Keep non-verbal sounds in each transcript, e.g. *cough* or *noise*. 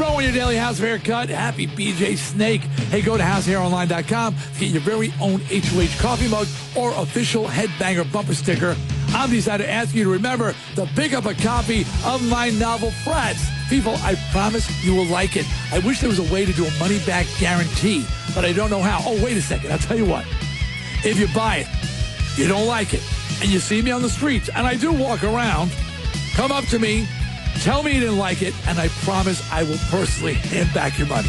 That's Skid Row on your daily house haircut. Happy BJ Snake. Hey, go to househaironline.com to get your very own HOH coffee mug or official headbanger bumper sticker. I'm decided to ask you to remember to pick up a copy of my novel Frats. People, I promise you will like it. I wish there was a way to do a money back guarantee, but I don't know how. Oh, wait a second. I'll tell you what. If you buy it, you don't like it, and you see me on the streets, and I do walk around, come up to me, tell me you didn't like it, and I promise I will personally hand back your money.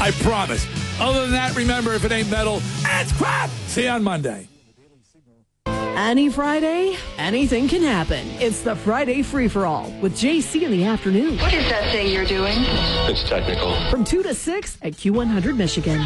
I promise. Other than that, remember, if it ain't metal, it's crap. See you on Monday. Any Friday, anything can happen. It's the Friday Free for All with JC in the afternoon What is that thing you're doing? It's technical. from 2 to 6 at Q100 Michigan.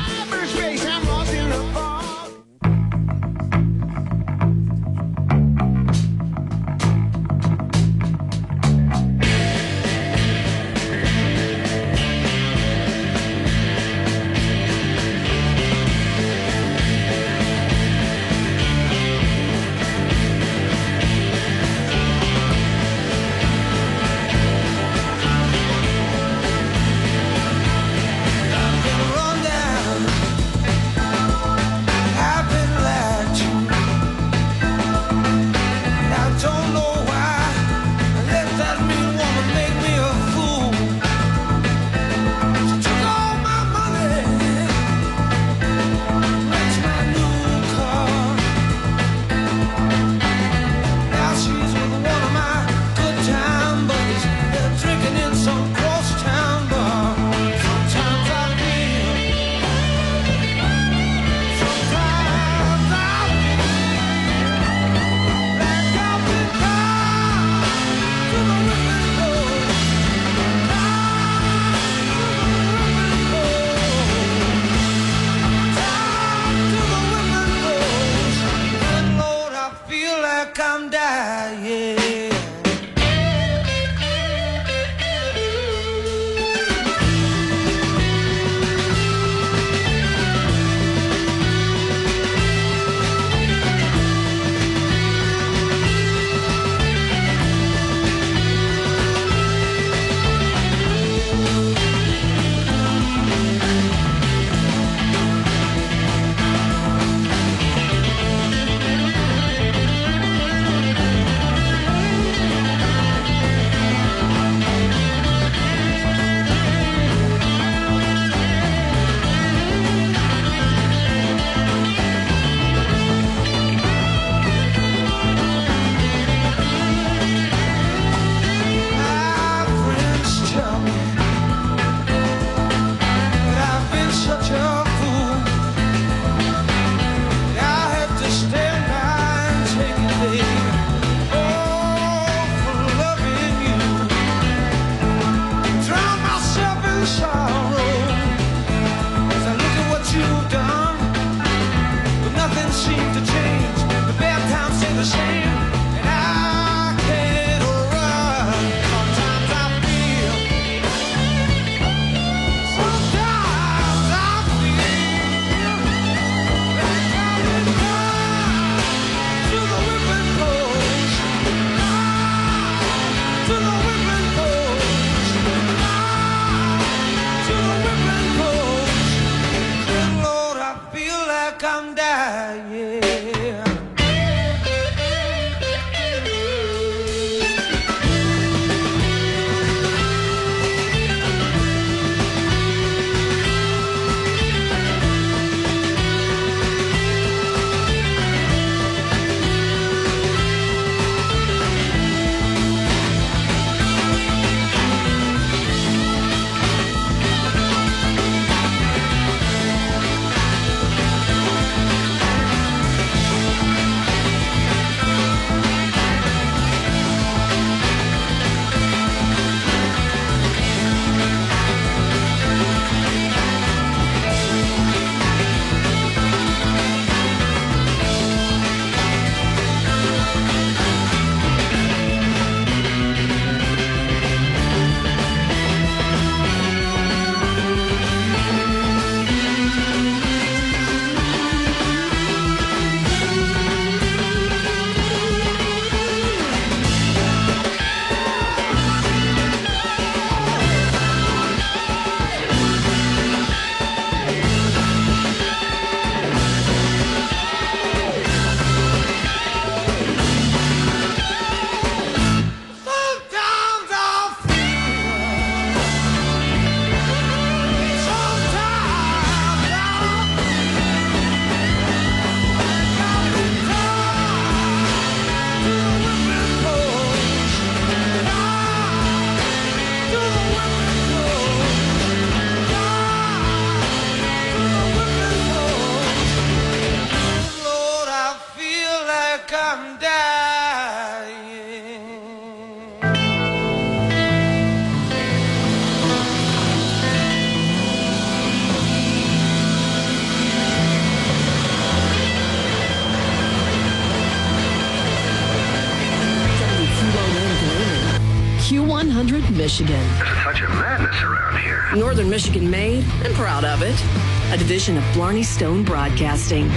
Michigan. There's a touch of madness around here. Northern Michigan made and proud of it. A division of Blarney Stone Broadcasting.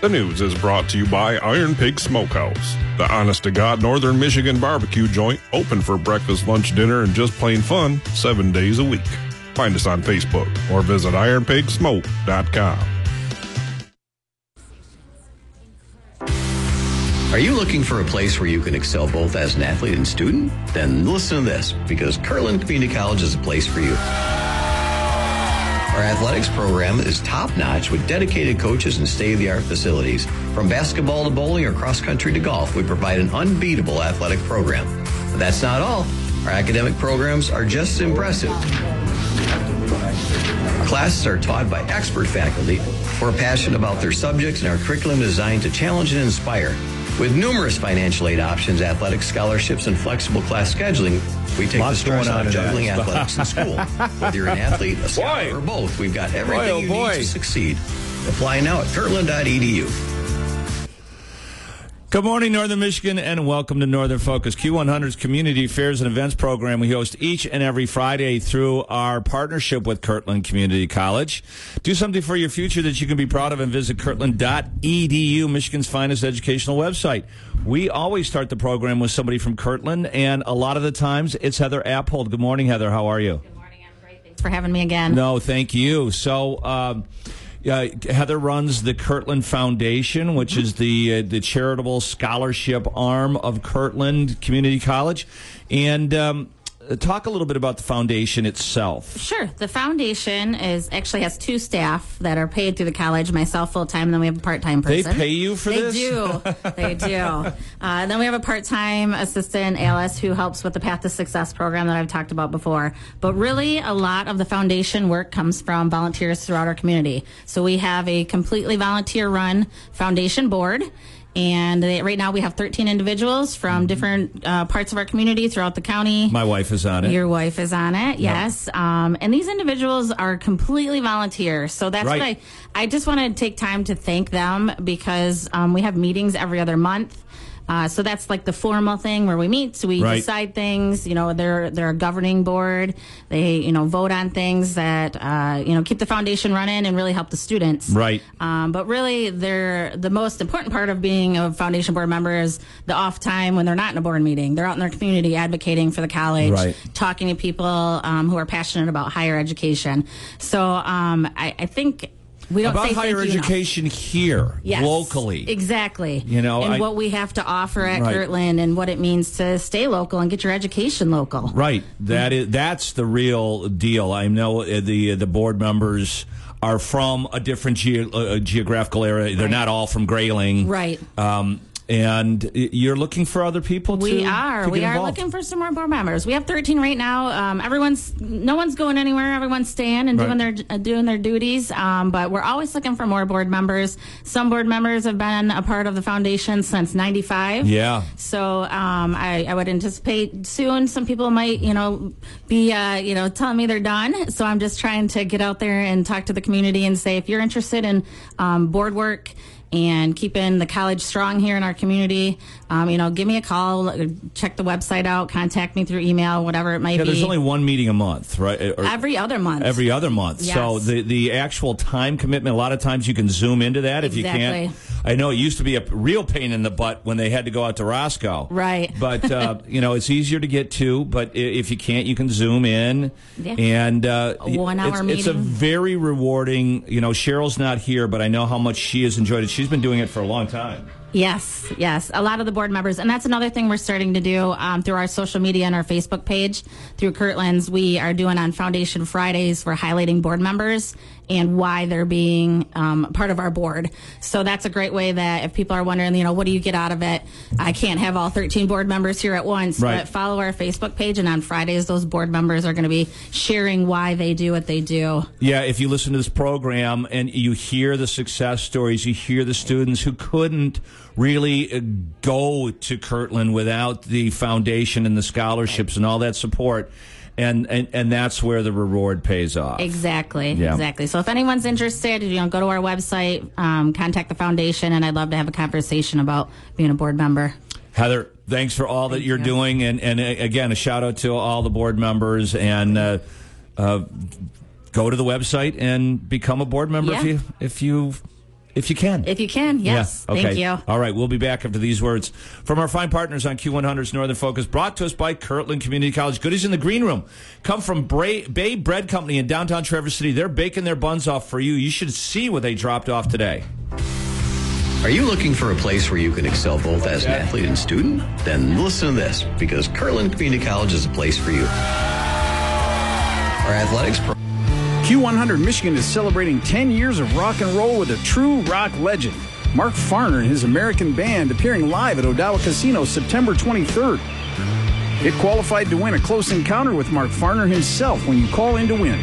The news is brought to you by Iron Pig Smokehouse, the honest to God Northern Michigan barbecue joint, open for breakfast, lunch, dinner, and just plain fun seven days a week. Find us on Facebook or visit ironpigsmoke.com. Are you looking for a place where you can excel both as an athlete and student? Then listen to this because Kirtland Community College is a place for you. Our athletics program is top notch with dedicated coaches and state of the art facilities. From basketball to bowling or cross country to golf, we provide an unbeatable athletic program. But that's not all. Our academic programs are just impressive. Classes are taught by expert faculty who are passionate about their subjects and our curriculum is designed to challenge and inspire. With numerous financial aid options, athletic scholarships, and flexible class scheduling, we take Lots the stress out of in that. juggling athletics in school. Whether you're an athlete, a scholar, *laughs* Boy. or both, we've got everything Boy, oh you boy. need to succeed. Apply now at kirtland.edu. Good morning, Northern Michigan, and welcome to Northern Focus, Q100's community affairs and events program. We host each and every Friday through our partnership with Kirtland Community College. Do something for your future that you can be proud of and visit kirtland.edu, Michigan's finest educational website. We always start the program with somebody from Kirtland, and a lot of the times it's Heather Appold. Good morning, Heather. How are you? Good morning. I'm great. Thanks for having me again. No, thank you. So, um, uh, Heather runs the Kirtland Foundation, which is the uh, the charitable scholarship arm of Kirtland Community College, and um, talk a little bit about the foundation itself. Sure. The foundation is actually has two staff that are paid through the college. Myself full time, and then we have a part time They pay you for they this? do. They *laughs* do. Uh, and then we have a part time assistant, Alice, who helps with the Path to Success program that I've talked about before. But really, a lot of the foundation work comes from volunteers throughout our community. So we have a completely volunteer run foundation board. And they, right now we have 13 individuals from different uh, parts of our community throughout the county. My wife is on it. Your wife is on it, yes. Um, and these individuals are completely volunteer. So that's Right. what I, I just want to take time to thank them because um, we have meetings every other month. Uh, so that's like the formal thing where we meet, so we Right. decide things. You know, they're they're a governing board. They you know vote on things that uh, you know keep the foundation running and really help the students. Right. Um, but really, they're the most important part of being a foundation board member is the off time when they're not in a board meeting. They're out in their community advocating for the college, Right. talking to people um, who are passionate about higher education. So um, I, I think we don't About say higher thank you enough. education here, Yes, locally. Exactly. You know, and I- what we have to offer at Right. Kirtland and what it means to stay local and get your education local. Right. That is that's the real deal. I know uh, the the board members are from a different ge- uh, geographical area. They're not all from Grayling. Right. Um, and you're looking for other people to We are. to We are involved. looking for some more board members. We have 13 right now. Um, everyone's no one's going anywhere. Everyone's staying and Right. doing their uh, doing their duties. Um, but we're always looking for more board members. Some board members have been a part of the foundation since '95. Yeah. So um, I, I would anticipate soon some people might, you know, be, uh, you know, telling me they're done. So I'm just trying to get out there and talk to the community and say if you're interested in um, board work and keeping the college strong here in our community, um, you know, give me a call, uh, check the website out, contact me through email, whatever it might Yeah, be. there's only one meeting a month, right? Or- every other month. Every other month. So the the actual time commitment, a lot of times you can zoom into that if you can't. I know it used to be a real pain in the butt when they had to go out to Roscoe. Right. But, uh, *laughs* you know, it's easier to get to, but if you can't, you can zoom in. Yeah. And uh, one-hour it's, it's a very rewarding, you know, Cheryl's not here, but I know how much she has enjoyed it. She's been doing it for a long time. Yes, yes. A lot of the board members, and that's another thing we're starting to do um, through our social media and our Facebook page. Through Kirtland's, we are doing on Foundation Fridays. We're highlighting board members and why they're being um, part of our board. So that's a great way that if people are wondering, you know, what do you get out of it? I can't have all 13 board members here at once, Right. but follow our Facebook page, and on Fridays, those board members are going to be sharing why they do what they do. Yeah, if you listen to this program and you hear the success stories, you hear the students who couldn't really uh, go to Kirtland without the foundation and the scholarships and all that support. And, and, and that's where the reward pays off. Exactly. Yeah. Exactly. So if anyone's interested, you know, go to our website, um, contact the foundation, and I'd love to have a conversation about being a board member. Heather, thanks for all that you're you. doing. And, and uh, again, a shout out to all the board members and uh, uh, go to the website and become a board member if you if you if you can. If you can, yes. Yeah, okay. Thank you. All right, we'll be back after these words from our fine partners on Q100's Northern Focus, brought to us by Kirtland Community College. Goodies in the green room come from Bray, Bay Bread Company in downtown Traverse City. They're baking their buns off for you. You should see what they dropped off today. Are you looking for a place where you can excel both as an athlete and student? Then listen to this, because Kirtland Community College is a place for you. Our athletics program. Q100 Michigan is celebrating 10 years of rock and roll with a true rock legend. Mark Farner and his American band appearing live at Odawa Casino September 23rd. Get qualified to win a close encounter with Mark Farner himself when you call in to win.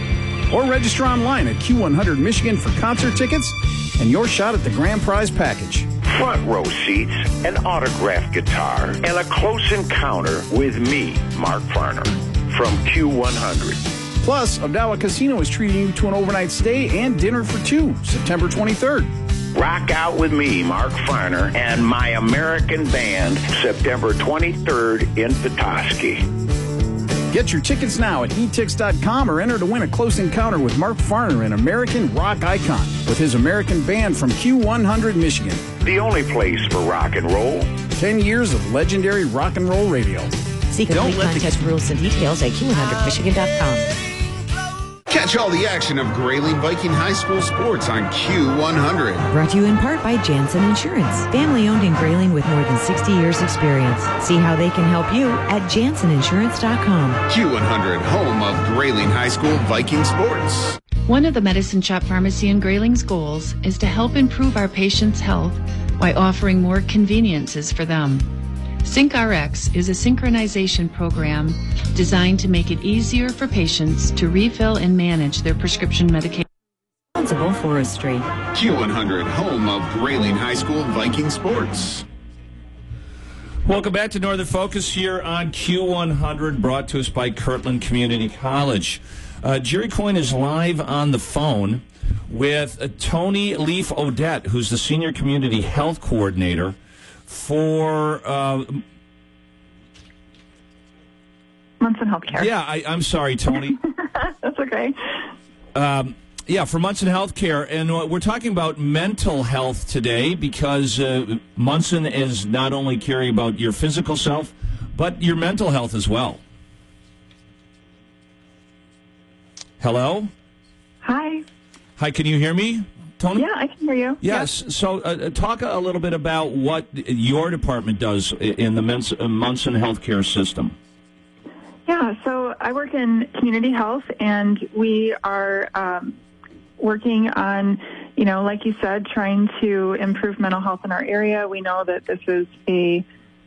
Or register online at Q100 Michigan for concert tickets and your shot at the grand prize package. Front row seats, an autographed guitar, and a close encounter with me, Mark Farner, from Q100. Plus, Odawa Casino is treating you to an overnight stay and dinner for two, September 23rd. Rock out with me, Mark Farner, and my American band, September 23rd in Petoskey. Get your tickets now at etix.com or enter to win a close encounter with Mark Farner, an American rock icon, with his American band from Q100 Michigan. The only place for rock and roll. 10 years of legendary rock and roll radio. See Don't complete let the- contest rules and details at Q100Michigan.com. Catch all the action of Grayling Viking High School sports on Q100. Brought to you in part by Jansen Insurance, family owned in Grayling with more than 60 years experience. See how they can help you at janseninsurance.com. Q100, home of Grayling High School Viking sports. One of the Medicine Shop Pharmacy in Grayling's goals is to help improve our patients' health by offering more conveniences for them. SyncRx is a synchronization program designed to make it easier for patients to refill and manage their prescription medication. Responsible Forestry. Q100, home of Grayling High School Viking sports. Welcome back to Northern Focus here on Q100, brought to us by Kirtland Community College. Uh, Jerry Coyne is live on the phone with uh, Tony Leaf Odette, who's the Senior Community Health Coordinator for uh, Munson Healthcare. yeah. I, I'm sorry, Tony. *laughs* That's okay. Um, yeah, for Munson Healthcare, and we're talking about mental health today because uh, Munson is not only caring about your physical self, but your mental health as well. Hello, Hi. hi, can you hear me, Tony? Yeah, I can hear you. Yes. So, uh, talk a little bit about what your department does in the uh, Munson healthcare system. Yeah, so I work in community health, and we are um, working on, you know, like you said, trying to improve mental health in our area. We know that this is a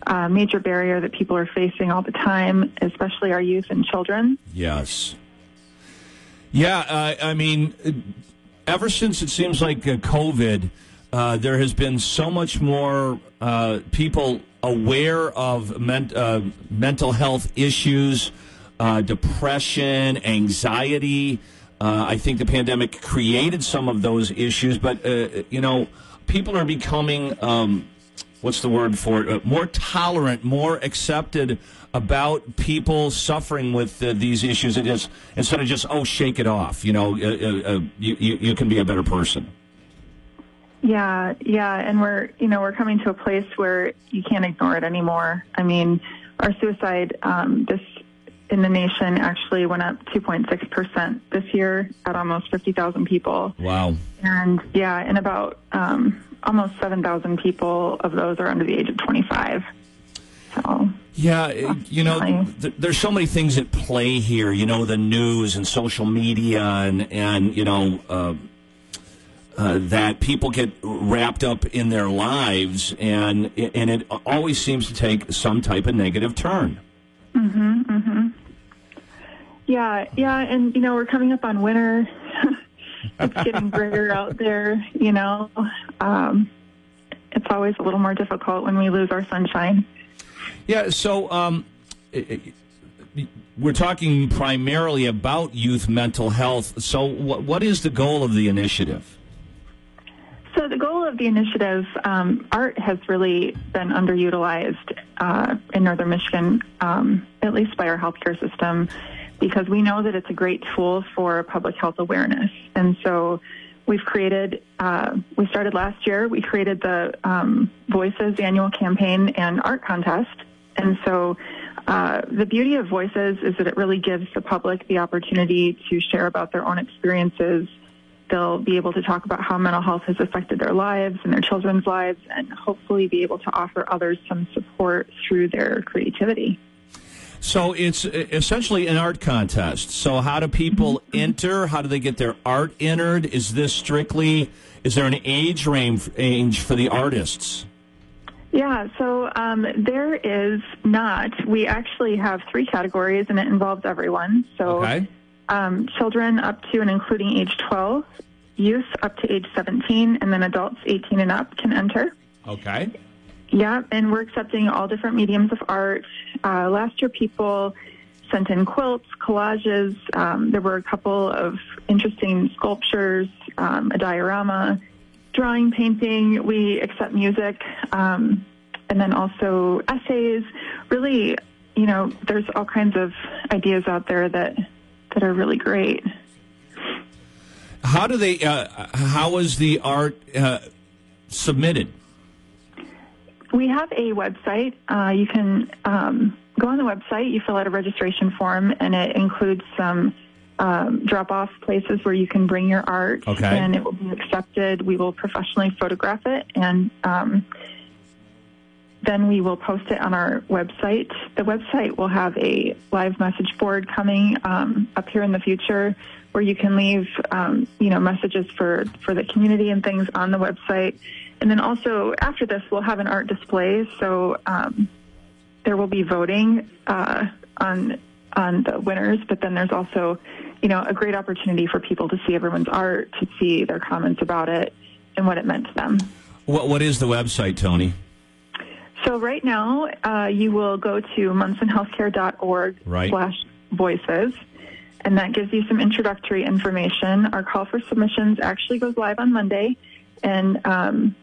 uh, major barrier that people are facing all the time, especially our youth and children. Yes. Yeah, uh, I mean, uh, ever since it seems like uh, COVID, uh, there has been so much more uh, people aware of men- uh, mental health issues, uh, depression, anxiety. Uh, I think the pandemic created some of those issues, but you know, people are becoming um, what's the word for it? Uh, more tolerant, more accepted about people suffering with uh, these issues. It is instead of just oh, shake it off. You know, uh, uh, uh, you, you you can be a better person. Yeah, yeah, and we're you know we're coming to a place where you can't ignore it anymore. I mean, our suicide um, this in the nation actually went up 2.6 percent this year at almost 50,000 people, Wow. and yeah, and about um, almost 7,000 people of those are under the age of 25. So Yeah, you know, th- there's so many things at play here. You know, the news and social media, and and you know uh, uh, that people get wrapped up in their lives, and and it always seems to take some type of negative turn. Mhm. Mhm. Yeah, yeah, and you know we're coming up on winter. *laughs* it's getting grayer out there. You know, um, it's always a little more difficult when we lose our sunshine. Yeah, so um, we're talking primarily about youth mental health. So, what, what is the goal of the initiative? So the goal of the initiative, um, art has really been underutilized uh, in Northern Michigan, um, at least by our healthcare system, because we know that it's a great tool for public health awareness. And so we've created, uh, we started last year, we created the um, Voices annual campaign and art contest. And so uh, the beauty of Voices is that it really gives the public the opportunity to share about their own experiences they'll be able to talk about how mental health has affected their lives and their children's lives and hopefully be able to offer others some support through their creativity. So, it's uh, essentially an art contest. So, how do people enter? How do they get their art entered? Is this strictly, is there an age range range for the artists? Yeah, so um, there is not. We actually have three categories and it involves everyone. So Okay. um, children up to and including age 12, youth up to age 17, and then adults 18 and up can enter. Okay. Yeah, and we're accepting all different mediums of art. Uh, last year, people sent in quilts, collages. Um, there were a couple of interesting sculptures, um, a diorama, drawing, painting. We accept music, um, and then also essays. Really, you know, there's all kinds of ideas out there that that are really great. How do they, uh, how is the art uh, submitted? We have a website. Uh, you can um, go on the website, you fill out a registration form, and it includes some um, drop off places where you can bring your art Okay. and it will be accepted. We will professionally photograph it and um, then we will post it on our website. The website will have a live message board coming um, up here in the future where you can leave, um, you know, messages for, for the community and things on the website. And then also after this, we'll have an art display. So um, there will be voting uh, on on the winners, but then there's also, you know, a great opportunity for people to see everyone's art, to see their comments about it and what it meant to them. What, what is the website, Tony? So right now, uh, you will go to munsonhealthcare.org Right. slash voices, and that gives you some introductory information. Our call for submissions actually goes live on Monday, and um,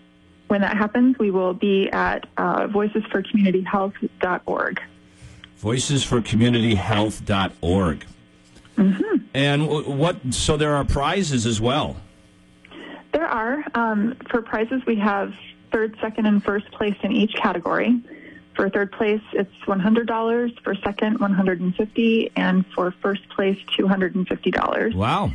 when that happens, we will be at uh, voicesforcommunityhealth.org. Voicesforcommunityhealth.org. Mm-hmm. And what? So there are prizes as well. There are. Um, for prizes, we have third, second, and first place in each category. For third place, it's $100. For second, 150 and for first place, $250. Wow.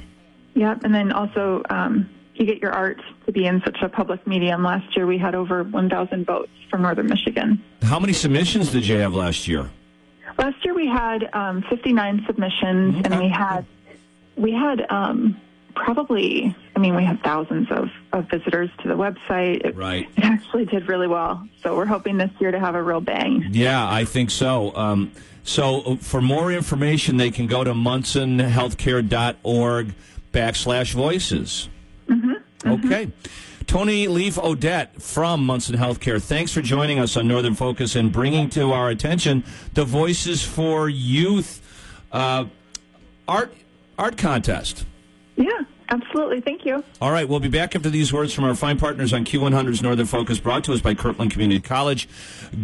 Yep. And then also, um, you get your art to be in such a public medium. Last year, we had over 1,000 votes from Northern Michigan. How many submissions did you have last year? Last year, we had um, 59 submissions, and we had we had um, probably. I mean, we had thousands of, of visitors to the website. It, Right. it actually did really well. So we're hoping this year to have a real bang. Yeah, I think so. Um, so uh, for more information, they can go to munsonhealthcare.org backslash voices. Okay. Tony Leaf Odette from Munson Healthcare, thanks for joining us on Northern Focus and bringing to our attention the Voices for Youth uh, art art contest. Yeah, absolutely. Thank you. All right, we'll be back after these words from our fine partners on Q100's Northern Focus, brought to us by Kirtland Community College.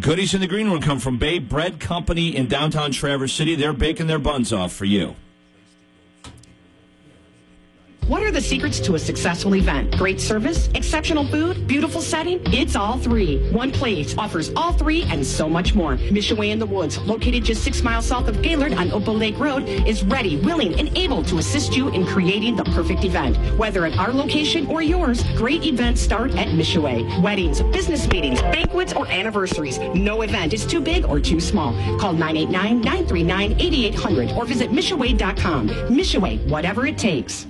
Goodies in the green room come from Bay Bread Company in downtown Traverse City. They're baking their buns off for you. What are the secrets to a successful event? Great service, exceptional food, beautiful setting? It's all three. One place offers all three and so much more. Michaywe in the Woods, located just six miles south of Gaylord on Opal Lake Road, is ready, willing, and able to assist you in creating the perfect event. Whether at our location or yours, great events start at Michaywe. Weddings, business meetings, banquets, or anniversaries. No event is too big or too small. Call 989-939-8800 or visit Mishaway.com. Michaywe, whatever it takes.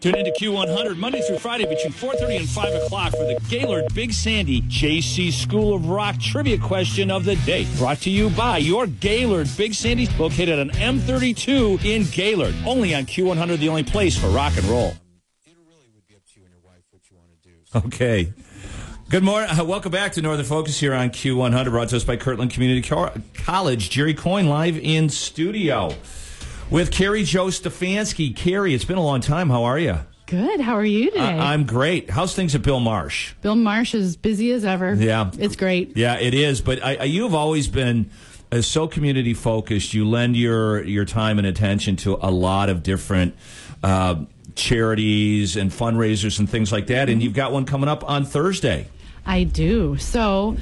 Tune into Q100 Monday through Friday between 4:30 and 5 o'clock for the Gaylord Big Sandy JC School of Rock trivia question of the day. Brought to you by your Gaylord Big Sandy, located on M32 in Gaylord. Only on Q100, the only place for rock and roll. Okay. Good morning. Uh, welcome back to Northern Focus here on Q100, brought to us by Kirtland Community Co- College. Jerry Coyne live in studio with Carrie Joe Stefanski. Carrie, it's been a long time. How are you? Good. How are you today? I- I'm great. How's things at Bill Marsh? Bill Marsh is busy as ever. Yeah. It's great. Yeah, it is. But I, I, you have always been uh, so community focused. You lend your your time and attention to a lot of different uh, charities and fundraisers and things like that. And you've got one coming up on Thursday. I do. So,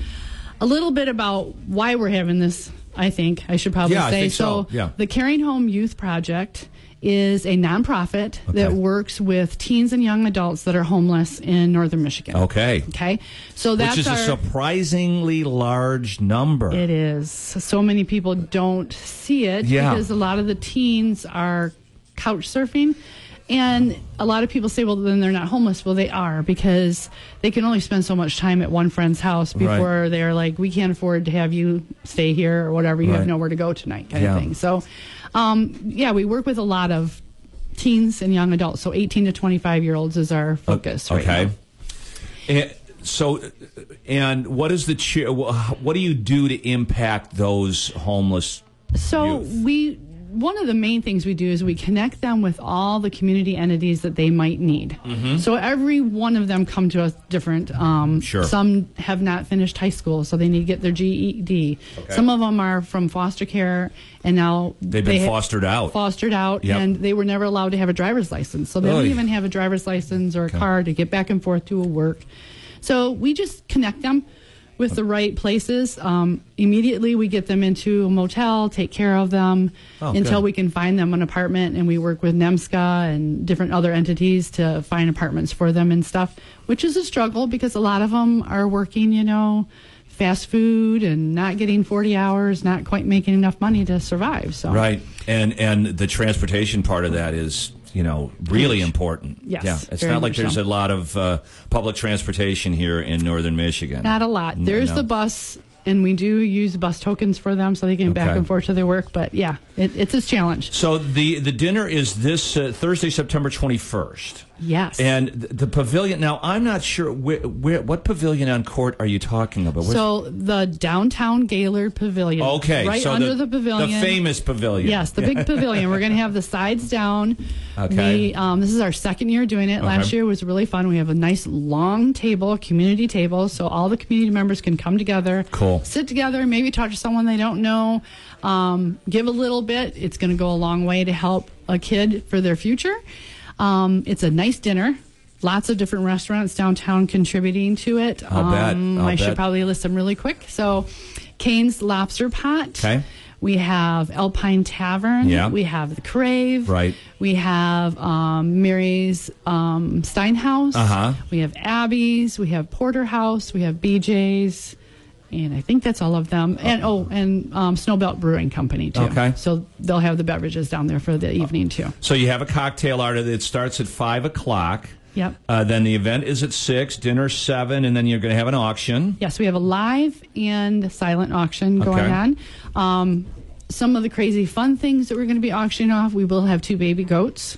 a little bit about why we're having this, I think I should probably Yeah, say. think so. Yeah. the Caring Home Youth Project is a nonprofit that works with teens and young adults that are homeless in northern Michigan. Okay. Okay. So that's Which is our, a surprisingly large number. It is. So many people don't see it Yeah. because a lot of the teens are couch surfing. And a lot of people say, well, then they're not homeless. Well, they are because they can only spend so much time at one friend's house Right. before they're like, we can't afford to have you stay here or whatever. You Right. have nowhere to go tonight, kind Yeah. of thing. So, um, yeah, we work with a lot of teens and young adults. So 18 to 25 year olds is our focus right okay. now. And so, and what is the what do you do to impact those homeless? So we one of the main things we do is we connect them with all the community entities that they might need. Mhm. So every one of them come to us different. Um, Sure. Some have not finished high school, so they need to get their GED. Okay. Some of them are from foster care, and now They've been they fostered out. Fostered out, Yep. and they were never allowed to have a driver's license. So they don't even have a driver's license or a car to get back and forth to a work. So we just connect them with the right places. Um, immediately, we get them into a motel, take care of them Oh, until good. we can find them an apartment. And we work with NEMSCA and different other entities to find apartments for them and stuff, which is a struggle because a lot of them are working, you know, fast food and not getting 40 hours, not quite making enough money to survive. So Right, and and the transportation part of that is you know really important. Yes, yeah, it's not like there's so. a lot of uh, public transportation here in northern Michigan. Not a lot. There's no. the bus, and we do use bus tokens for them so they can get back and forth to their work. But yeah, it, it's a challenge. So the the dinner is this uh, Thursday, September twenty first. Yes. And th- the pavilion. Now, I'm not sure where, where what pavilion on court are you talking about? Where's- So the downtown Gaylord Pavilion. okay, Right so under the, pavilion. the famous pavilion. Yes, the big *laughs* pavilion. We're going to have the sides down. Okay. We, um, this is our second year doing it. Last Okay. year was really fun. We have a nice long table, community table, so all the community members can come together. Cool. Sit together, maybe talk to someone they don't know, um, give a little bit. It's going to go a long way to help a kid for their future. Um, it's a nice dinner. Lots of different restaurants downtown contributing to it. I'll bet. Um, I'll I should bet. probably list them really quick. So, Kane's Lobster Pot. Okay. We have Alpine Tavern. Yeah. We have the Crave. Right. We have um, Mary's um, Steinhouse. Uh-huh. We have Abby's. We have Porterhouse. We have BJ's. And I think that's all of them. And oh, and um, Snowbelt Brewing Company too. Okay. So they'll have the beverages down there for the evening too. So you have a cocktail hour that starts at five o'clock. Yep. Uh, then the event is at six, dinner seven, and then you're going to have an auction. Yes, we have a live and silent auction going Okay. on. Um, some of the crazy fun things that we're going to be auctioning off, we will have two baby goats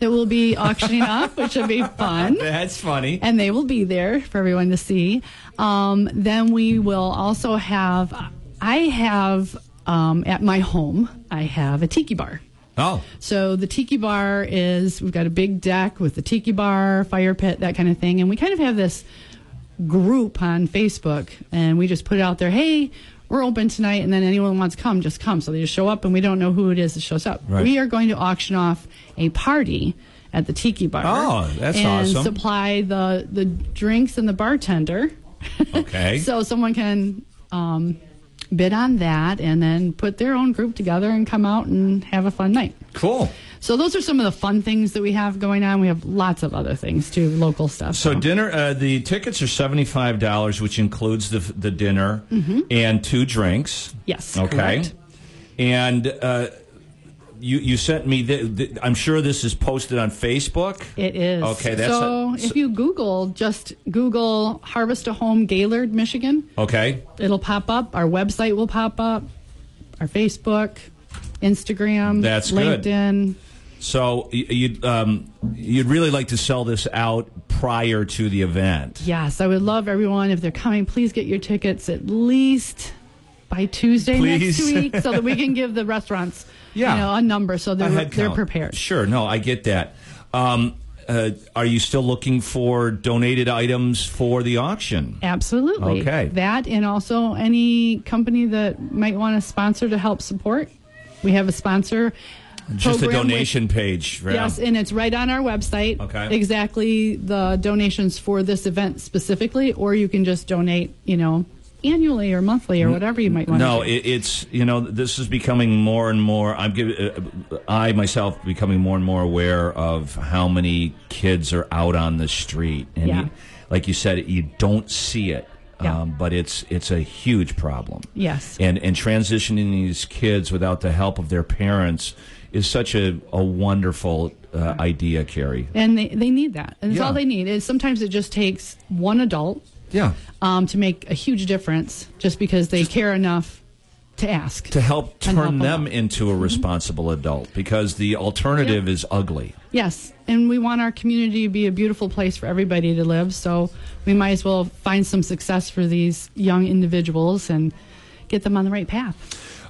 that we'll be auctioning *laughs* off, which will be fun. That's funny. And they will be there for everyone to see. Um, then we will also have, I have um, at my home, I have a tiki bar. Oh. So the tiki bar is we've got a big deck with the tiki bar, fire pit, that kind of thing, and we kind of have this group on Facebook, and we just put it out there. Hey, we're open tonight, and then anyone who wants to come, just come. So they just show up, and we don't know who it is that shows up. Right. We are going to auction off a party at the tiki bar. Oh, that's and awesome. supply the the drinks and the bartender. Okay. *laughs* So someone can um, bid on that and then put their own group together and come out and have a fun night. Cool. So those are some of the fun things that we have going on. We have lots of other things too, local stuff. So dinner, uh, the tickets are seventy five dollars, which includes the the dinner Mhm. and two drinks. Yes, Okay. correct. And uh, you you sent me. The, the, I'm sure this is posted on Facebook. It is. Okay, that's so. a- if you Google, just Google Harvest a Home Gaylord, Michigan, Okay. it'll pop up. Our website will pop up. Our Facebook, Instagram, That's good. So you'd um, you'd really like to sell this out prior to the event. Yes, I would love everyone if they're coming. Please get your tickets at least by Tuesday Please. next week, *laughs* so that we can give the restaurants, Yeah. you know, a number so they're they're count. prepared. Sure. No, I get that. Um, uh, are you still looking for donated items for the auction? Absolutely. Okay. That and also any company that might want to sponsor to help support. We have a sponsor. Just a program with- donation page. yeah. Yes, and it's right on our website. Okay. Exactly the donations for this event specifically, or you can just donate, you know, annually or monthly or whatever you might want No, to do. it, it's you know this is becoming more and more. I'm giving uh, I myself becoming more and more aware of how many kids are out on the street, and Yeah. you, like you said, you don't see it, Yeah. um, but it's it's a huge problem. Yes. and and transitioning these kids without the help of their parents is such a a wonderful uh, idea, Carrie. And they, they need that. And it's Yeah. all they need. Is sometimes it just takes one adult Yeah. um, to make a huge difference just because they care enough to ask. To help turn help turn 'em them into a responsible adult, because the alternative is ugly. Yes, and we want our community to be a beautiful place for everybody to live. So we might as well find some success for these young individuals and get them on the right path.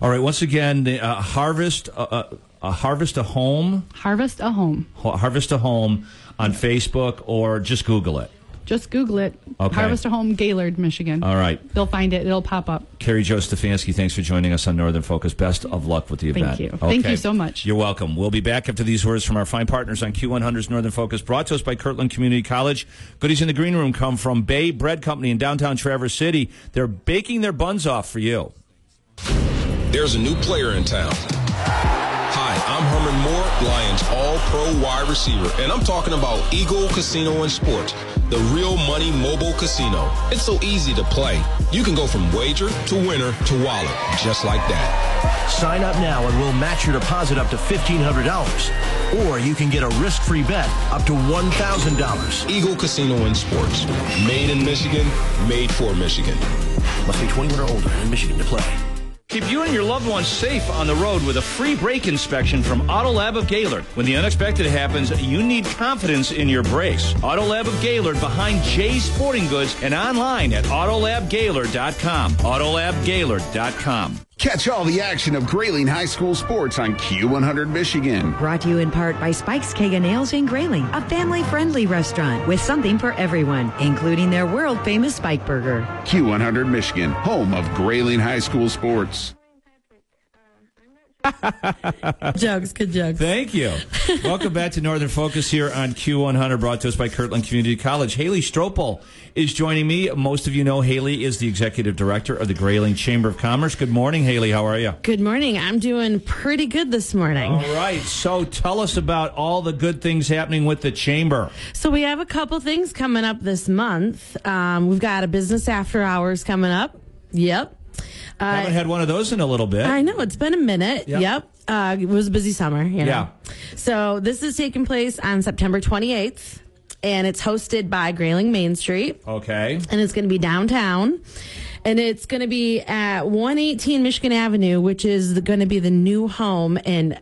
All right. Once again, the uh, harvest, uh, uh, harvest a home, Harvest a home. Ho- harvest a home on Facebook, or just Google it. Just Google it. Okay. Harvest a home, Gaylord, Michigan. All right. They'll find it. It'll pop up. Carrie Joe Stefanski, thanks for joining us on Northern Focus. Best of luck with the event. Thank event. you. Thank you so much. You're welcome. We'll be back after these words from our fine partners on Q100's Northern Focus, brought to us by Kirtland Community College. Goodies in the green room come from Bay Bread Company in downtown Traverse City. They're baking their buns off for you. There's a new player in town. Herman Moore, Lions All Pro wide receiver, and I'm talking about Eagle Casino and Sports, the real money mobile casino. It's so easy to play. You can go from wager to winner to wallet, just like that. Sign up now and we'll match your deposit up to $1,500. Or you can get a risk free bet up to $1,000. Eagle Casino and Sports, made in Michigan, made for Michigan. Must be 21 or older and in Michigan to play. Keep you and your loved ones safe on the road with a free brake inspection from Auto Lab of Gaylord. When the unexpected happens, you need confidence in your brakes. Auto Lab of Gaylord behind Jay's Sporting Goods and online at autolabgaylord.com. Autolabgaylord.com. Catch all the action of Grayling High School sports on Q100 Michigan. Brought to you in part by Spike's Keg O' Nails in Grayling, a family-friendly restaurant with something for everyone, including their world-famous Spike Burger. Q100 Michigan, home of Grayling High School sports. *laughs* jokes, good jokes. Thank you. Welcome back to Northern Focus here on Q100, brought to us by Kirtland Community College. Haley Stropel is joining me. Most of you know Haley is the executive director of the Grayling Chamber of Commerce. Good morning, Haley. How are you? Good morning. I'm doing pretty good this morning. All right. So tell us about all the good things happening with the chamber. So we have a couple things coming up this month. Um, we've got a business after hours coming up. Yep. Uh, Haven't had one of those in a little bit. I know it's been a minute. Yep. Yep. Uh, it was a busy summer. You know? Yeah. So this is taking place on September 28th, and it's hosted by Grayling Main Street, Okay. and it's going to be downtown. And it's going to be at 118 Michigan Avenue, which is going to be the new home. And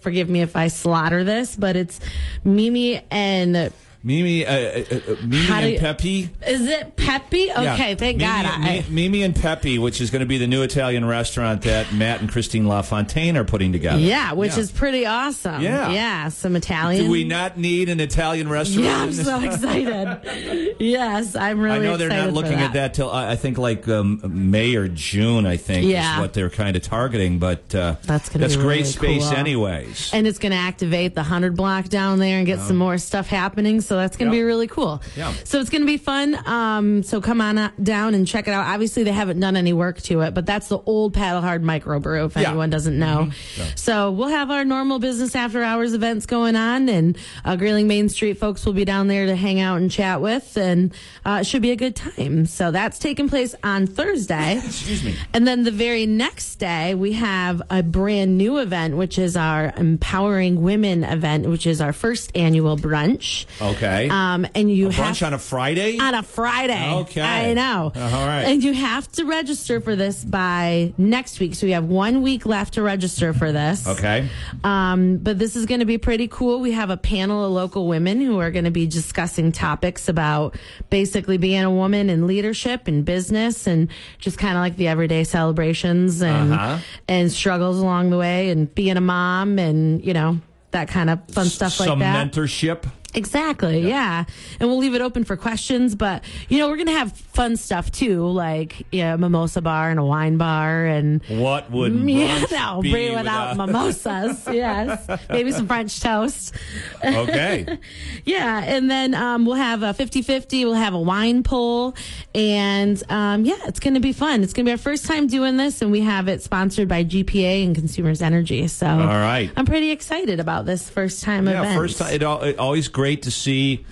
forgive me if I slaughter this, but it's Mimi and Mimi, uh, uh, uh, Mimi How and you- Pepe. is it Pepe? Yeah. Okay, thank Mimi, God. I, Mimi and Pepe, which is going to be the new Italian restaurant that Matt and Christine LaFontaine are putting together. yeah, which Yeah. is pretty awesome. Yeah. yeah, some Italian. Do we not need an Italian restaurant? Yeah, I'm so *laughs* excited. yes, I'm really. I know they're not looking at that till I think like um, May or June. I think Yeah. is what they're kind of targeting. But uh, That's that's great really space, cool. anyways. And it's going to activate the 100 block down there and get some more stuff happening. So that's going to be really cool. Yeah. So it's going to be fun. Um, so come on down and check it out. Obviously, they haven't done any work to it, but that's the old Paddle Hard microbrew, if Yeah. anyone doesn't know. So we'll have our normal business after hours events going on, and uh, Grayling Main Street folks will be down there to hang out and chat with, and uh, it should be a good time. So that's taking place on Thursday. *laughs* Excuse me. And then the very next day, we have a brand new event, which is our Empowering Women event, which is our first annual brunch. Okay. Um, and you A have brunch on a Friday. on a Friday. Okay. I know. Uh, all right. And you have to register for this by next week. So we have one week left to register for this. Okay. Um, but this is going to be pretty cool. We have a panel of local women who are going to be discussing topics about basically being a woman in leadership and business and just kind of like the everyday celebrations and Uh-huh. and struggles along the way and being a mom and you know that kind of fun stuff Some like that. mentorship. Exactly, yeah. And we'll leave it open for questions, but you know, we're going to have fun stuff too, like yeah, a mimosa bar and a wine bar and What would yeah, no, be bring without mimosas. *laughs* yes, maybe some French toast. Okay. *laughs* yeah, and then um, we'll have a 50-50. We'll have a wine pull, and um, yeah, it's going to be fun. It's going to be our first time doing this, and we have it sponsored by GPA and Consumers Energy. So, All right. I'm pretty excited about this first time Yeah, event. first time. It, al- it always great to see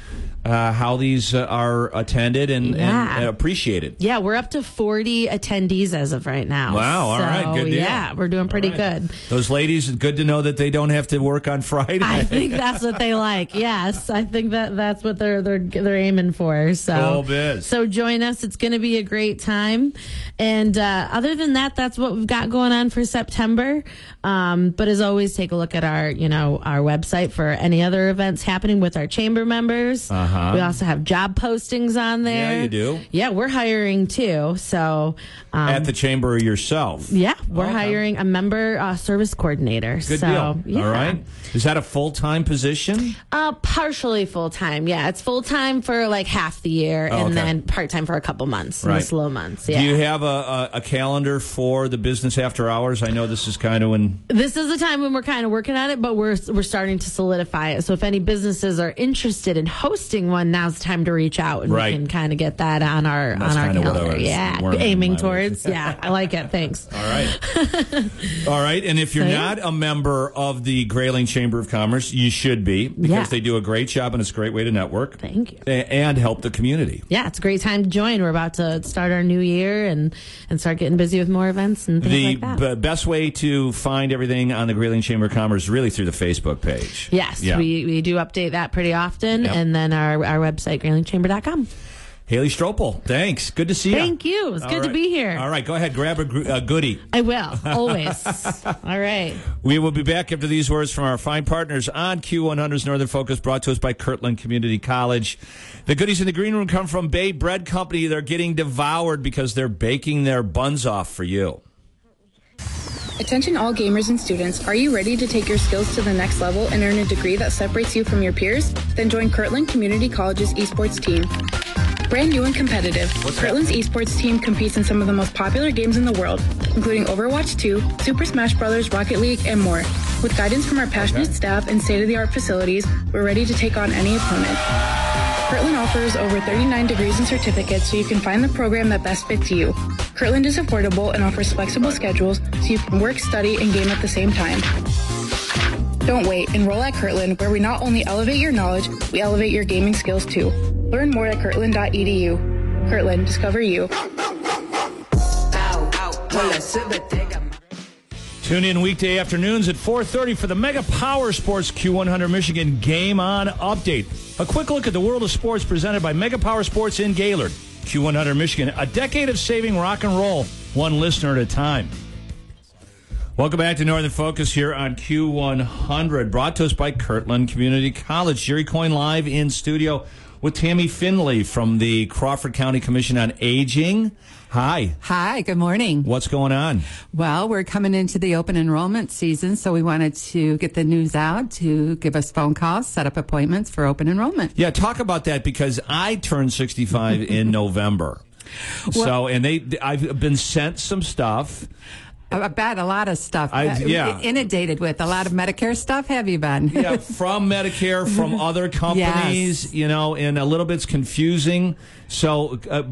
uh, how these uh, are attended and, Yeah. and appreciated. Yeah, we're up to 40 attendees as of right now. Wow, all so, right, good deal. Yeah, we're doing pretty good. Those ladies, good to know that they don't have to work on Friday. I think that's what they like. Yes, I think that that's what they're they're they're aiming for. So, Cool so join us. It's going to be a great time. And uh, other than that, that's what we've got going on for September. Um, but as always, take a look at our you know our website for any other events happening with our chamber members. Uh-huh. We also have job postings on there. Yeah, you do. Yeah, we're hiring too. So um, At the chamber yourself. yeah, we're Okay. hiring a member uh, service coordinator. Good so, deal. Yeah. All right. Is that a full time position? Uh, partially full time. Yeah, it's full time for like half the year, Oh, and okay. then part time for a couple months in Right. the slow months. Yeah. Do you have a, a, a calendar for the business after hours? I know this is kind of when. this is the time when we're kind of working on it, but we're we're starting to solidify it. So if any businesses are interested in hosting one, now's the time to reach out and Right. we can kind of get that on our on our kinda what I calendar. was Yeah, aiming towards. yeah, I like it. Thanks. *laughs* All right. All right. And if you're So, not a member of the Grayling Chamber of Commerce, you should be because Yeah. they do a great job and it's a great way to network. Thank you. And help the community. Yeah, it's a great time to join. We're about to start our new year and and start getting busy with more events and things The like that. b- best way to find everything on the Grayling Chamber of Commerce is really through the Facebook page. Yes, Yeah. we, we do update that pretty often, Yep. and then our, our website, graylingchamber.com. Haley Stropel, thanks. Good to see you. Thank you. It's good to be here. All right, go ahead. Grab a, gr- a goodie. I will, *laughs* always. All right. We will be back after these words from our fine partners on Q100's Northern Focus, brought to us by Kirtland Community College. The goodies in the green room come from Bay Bread Company. They're getting devoured because they're baking their buns off for you. Attention all gamers and students, are you ready to take your skills to the next level and earn a degree that separates you from your peers? Then join Kirtland Community College's esports team. Brand new and competitive, Kirtland's esports team competes in some of the most popular games in the world, including Overwatch 2, Super Smash Bros., Rocket League, and more. With guidance from our passionate staff and state-of-the-art facilities, we're ready to take on any opponent. Kirtland offers over 39 degrees and certificates so you can find the program that best fits you. Kirtland is affordable and offers flexible schedules so you can work, study, and game at the same time. Don't wait. Enroll at Kirtland, where we not only elevate your knowledge, we elevate your gaming skills too. Learn more at kirtland.edu. Kirtland, discover you. Tune in weekday afternoons at 4:30 for the Mega Power Sports Q100 Michigan Game On update. A quick look at the world of sports presented by Mega Power Sports in Gaylord. Q100 Michigan, a decade of saving rock and roll, one listener at a time. Welcome back to Northern Focus here on Q100, brought to us by Kirtland Community College. Jerry Coyne live in studio with Tammy Finley from the Crawford County Commission on Aging. Hi. Hi, good morning. What's going on? Well, we're coming into the open enrollment season, so we wanted to get the news out to give us phone calls, set up appointments for open enrollment. Yeah, talk about that because I turned 65 in *laughs* November. so, and they, I've been sent some stuff. About a lot of stuff. I- uh, yeah. Inundated with a lot of Medicare stuff, have you been? yeah, from Medicare, from *laughs* other companies, yes. you know, and a little bit's confusing. So, uh,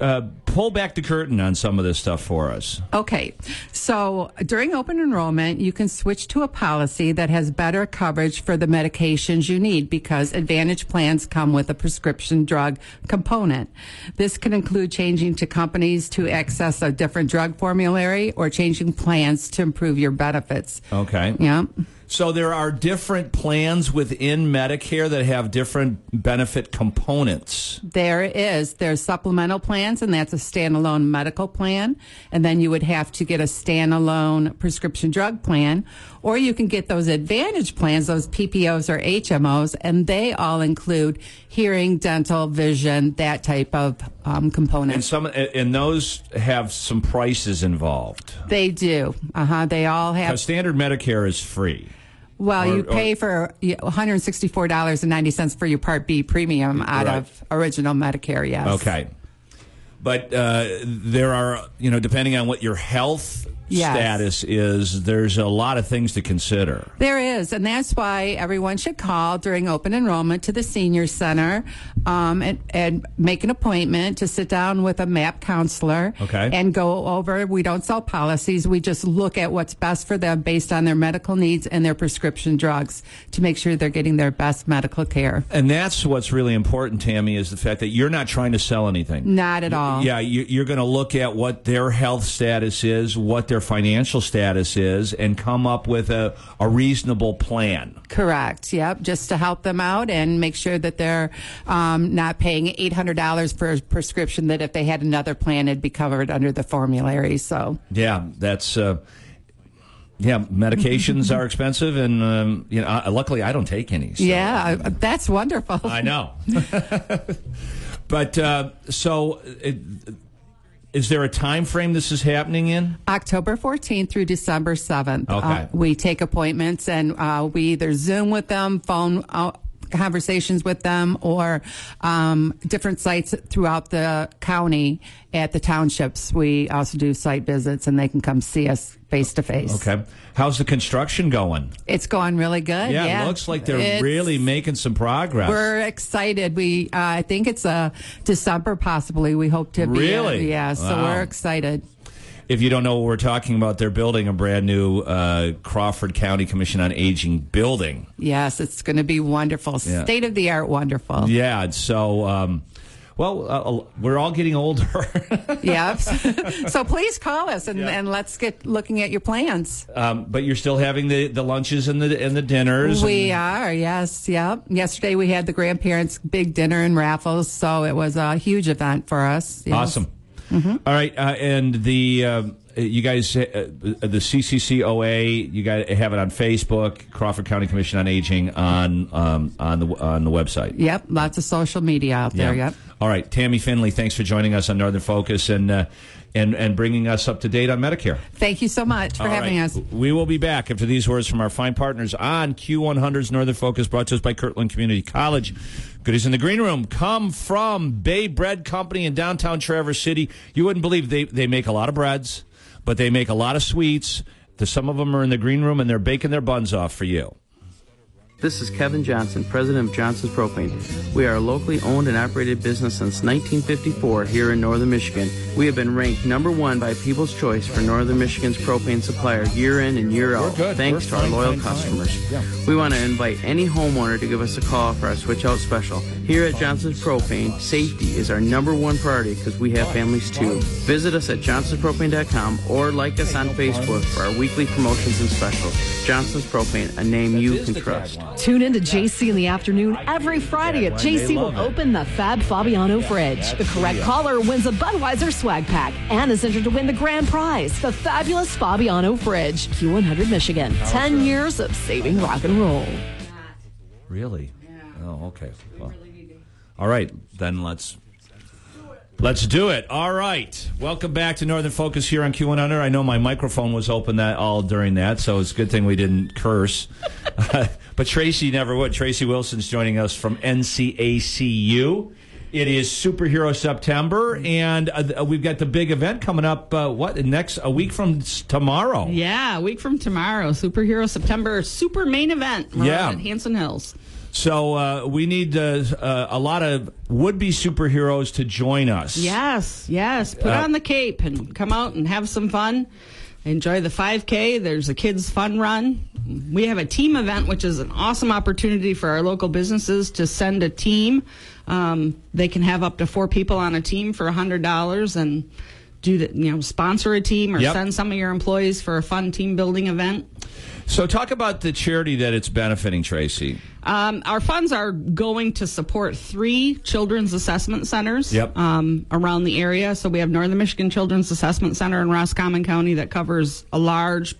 uh, pull back the curtain on some of this stuff for us. Okay, so during open enrollment, you can switch to a policy that has better coverage for the medications you need because Advantage plans come with a prescription drug component. This can include changing to companies to access a different drug formulary or changing plans to improve your benefits. Okay. Yeah. So there are different plans within Medicare that have different benefit components. There is. There's supplemental plans, and that's a standalone medical plan. And then you would have to get a standalone prescription drug plan. Or you can get those advantage plans, those PPOs or HMOs, and they all include hearing, dental, vision, that type of um, component. And some and those have some prices involved. they do. Uh huh. They all have. Standard Medicare is free. Well, Or- you pay for $164.90 for your Part B premium out Right. of original Medicare, yes. Okay. But uh, there are, you know, depending on what your health Yes. status is, there's a lot of things to consider. There is, and that's why everyone should call during open enrollment to the senior center um, and, and make an appointment to sit down with a MAP counselor. Okay. And go over. We don't sell policies. We just look at what's best for them based on their medical needs and their prescription drugs to make sure they're getting their best medical care. And that's what's really important, Tammy, is the fact that you're not trying to sell anything. Not at all. Yeah, you, you're going to look at what their health status is, what their financial status is, and come up with a, a reasonable plan. Correct. Yep. Just to help them out and make sure that they're um, not paying eight hundred dollars for a prescription that if they had another plan, it'd be covered under the formulary. So Yeah, that's. Uh, yeah, medications are expensive, and um, you know, luckily I don't take any. so- yeah, that's wonderful. I know. *laughs* *laughs* but uh, so, it, is there a time frame this is happening in? October 14th through December 7th. Okay. Uh, we take appointments and uh, we either Zoom with them, phone uh, conversations with them, or um, different sites throughout the county at the townships. We also do site visits and they can come see us face to face. Okay. How's the construction going? It's going really good. Yeah, Yeah, it looks like they're It's- really making some progress. We're excited. We, uh, I think it's uh, December possibly. We hope to be. Really? yeah. So Wow. we're excited. If you don't know what we're talking about, they're building a brand new uh, Crawford County Commission on Aging building. Yes, it's going to be wonderful. Yeah. State of the art, wonderful. Yeah, so um, Well, uh, we're all getting older. *laughs* yep. so please call us and, and let's get looking at your plans. um, but you're still having the, the lunches and the and the dinners. We and- are, yes, yep. Yesterday we had the grandparents' big dinner and raffles, so it was a huge event for us. yes. Awesome. Mm-hmm. All right, uh, and the uh, you guys, uh, the CCCOA, you guys have it on Facebook, Crawford County Commission on Aging on um, on the on the website. Yep, lots of social media out there, yep. All right, Tammy Finley, thanks for joining us on Northern Focus and uh, and and bringing us up to date on Medicare. Thank you so much for All having right. us. We will be back after these words from our fine partners on Q100's Northern Focus, brought to us by Kirtland Community College. Goodies in the green room come from Bay Bread Company in downtown Traverse City. You wouldn't believe they, they make a lot of breads, but they make a lot of sweets. Some of them are in the green room and they're baking their buns off for you. This is Kevin Johnson, president of Johnson's Propane. We are a locally owned and operated business since 1954 here in northern Michigan. We have been ranked number one by People's Choice for northern Michigan's propane supplier year in and year out, thanks We're to our fine, loyal fine, fine. customers. Yeah. We want to invite any homeowner to give us a call for our switch out special. Here at Johnson's Propane, safety is our number one priority because we have families too. Visit us at johnsonspropane.com or like us on Facebook for our weekly promotions and specials. Johnson's Propane, a name you can trust. Tune in to JC in the afternoon every Friday at JC love will open the Fab Fabiano fridge. The correct caller wins a Budweiser swag pack and is entered to win the grand prize, the fabulous Fabiano fridge. Q100 Michigan. 10 years of saving rock and roll. Really? Oh, okay. Well, all right, then let's let's do it. All right. Welcome back to Northern Focus here on Q100. I know my microphone was open that all during that, so it's a good thing we didn't curse. *laughs* but Tracy never would. Tracy Wilson's joining us from NCACU. It is Superhero September, and uh, we've got the big event coming up. Uh, what next? A week from tomorrow. Yeah, a week from tomorrow, Superhero September Super Main Event. We're Yeah. at Hanson Hills. So uh, we need uh, uh, a lot of would-be superheroes to join us. Yes, yes. Put Uh, on the cape and come out and have some fun. Enjoy the 5K. There's a kids' fun run. We have a team event, which is an awesome opportunity for our local businesses to send a team. Um, they can have up to four people on a team for $100 and do the, you know, sponsor a team or Yep. send some of your employees for a fun team building event. So talk about the charity that it's benefiting, Tracy. Um, our funds are going to support three children's assessment centers Yep. um, around the area. So we have Northern Michigan Children's Assessment Center in Roscommon County that covers a large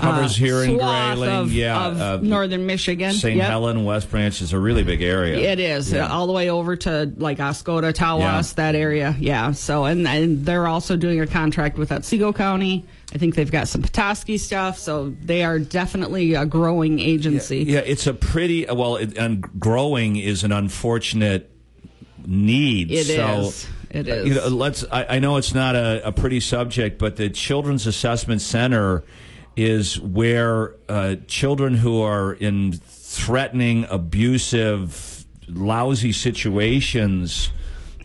Covers uh, here in Grayling, of, yeah, of uh, Northern Michigan. St. Yep. Helen, West Branch is a really big area. It is Yeah. uh, all the way over to like Oscoda, Tawas, Yeah. that area. Yeah. So and and they're also doing a contract with Otsego County. I think they've got some Petoskey stuff. So they are definitely a growing agency. Yeah, it's a pretty well, it, and growing is an unfortunate need. It so, is. It uh, is. You know, let's. I, I know it's not a, a pretty subject, but the Children's Assessment Center is where uh, children who are in threatening, abusive, lousy situations.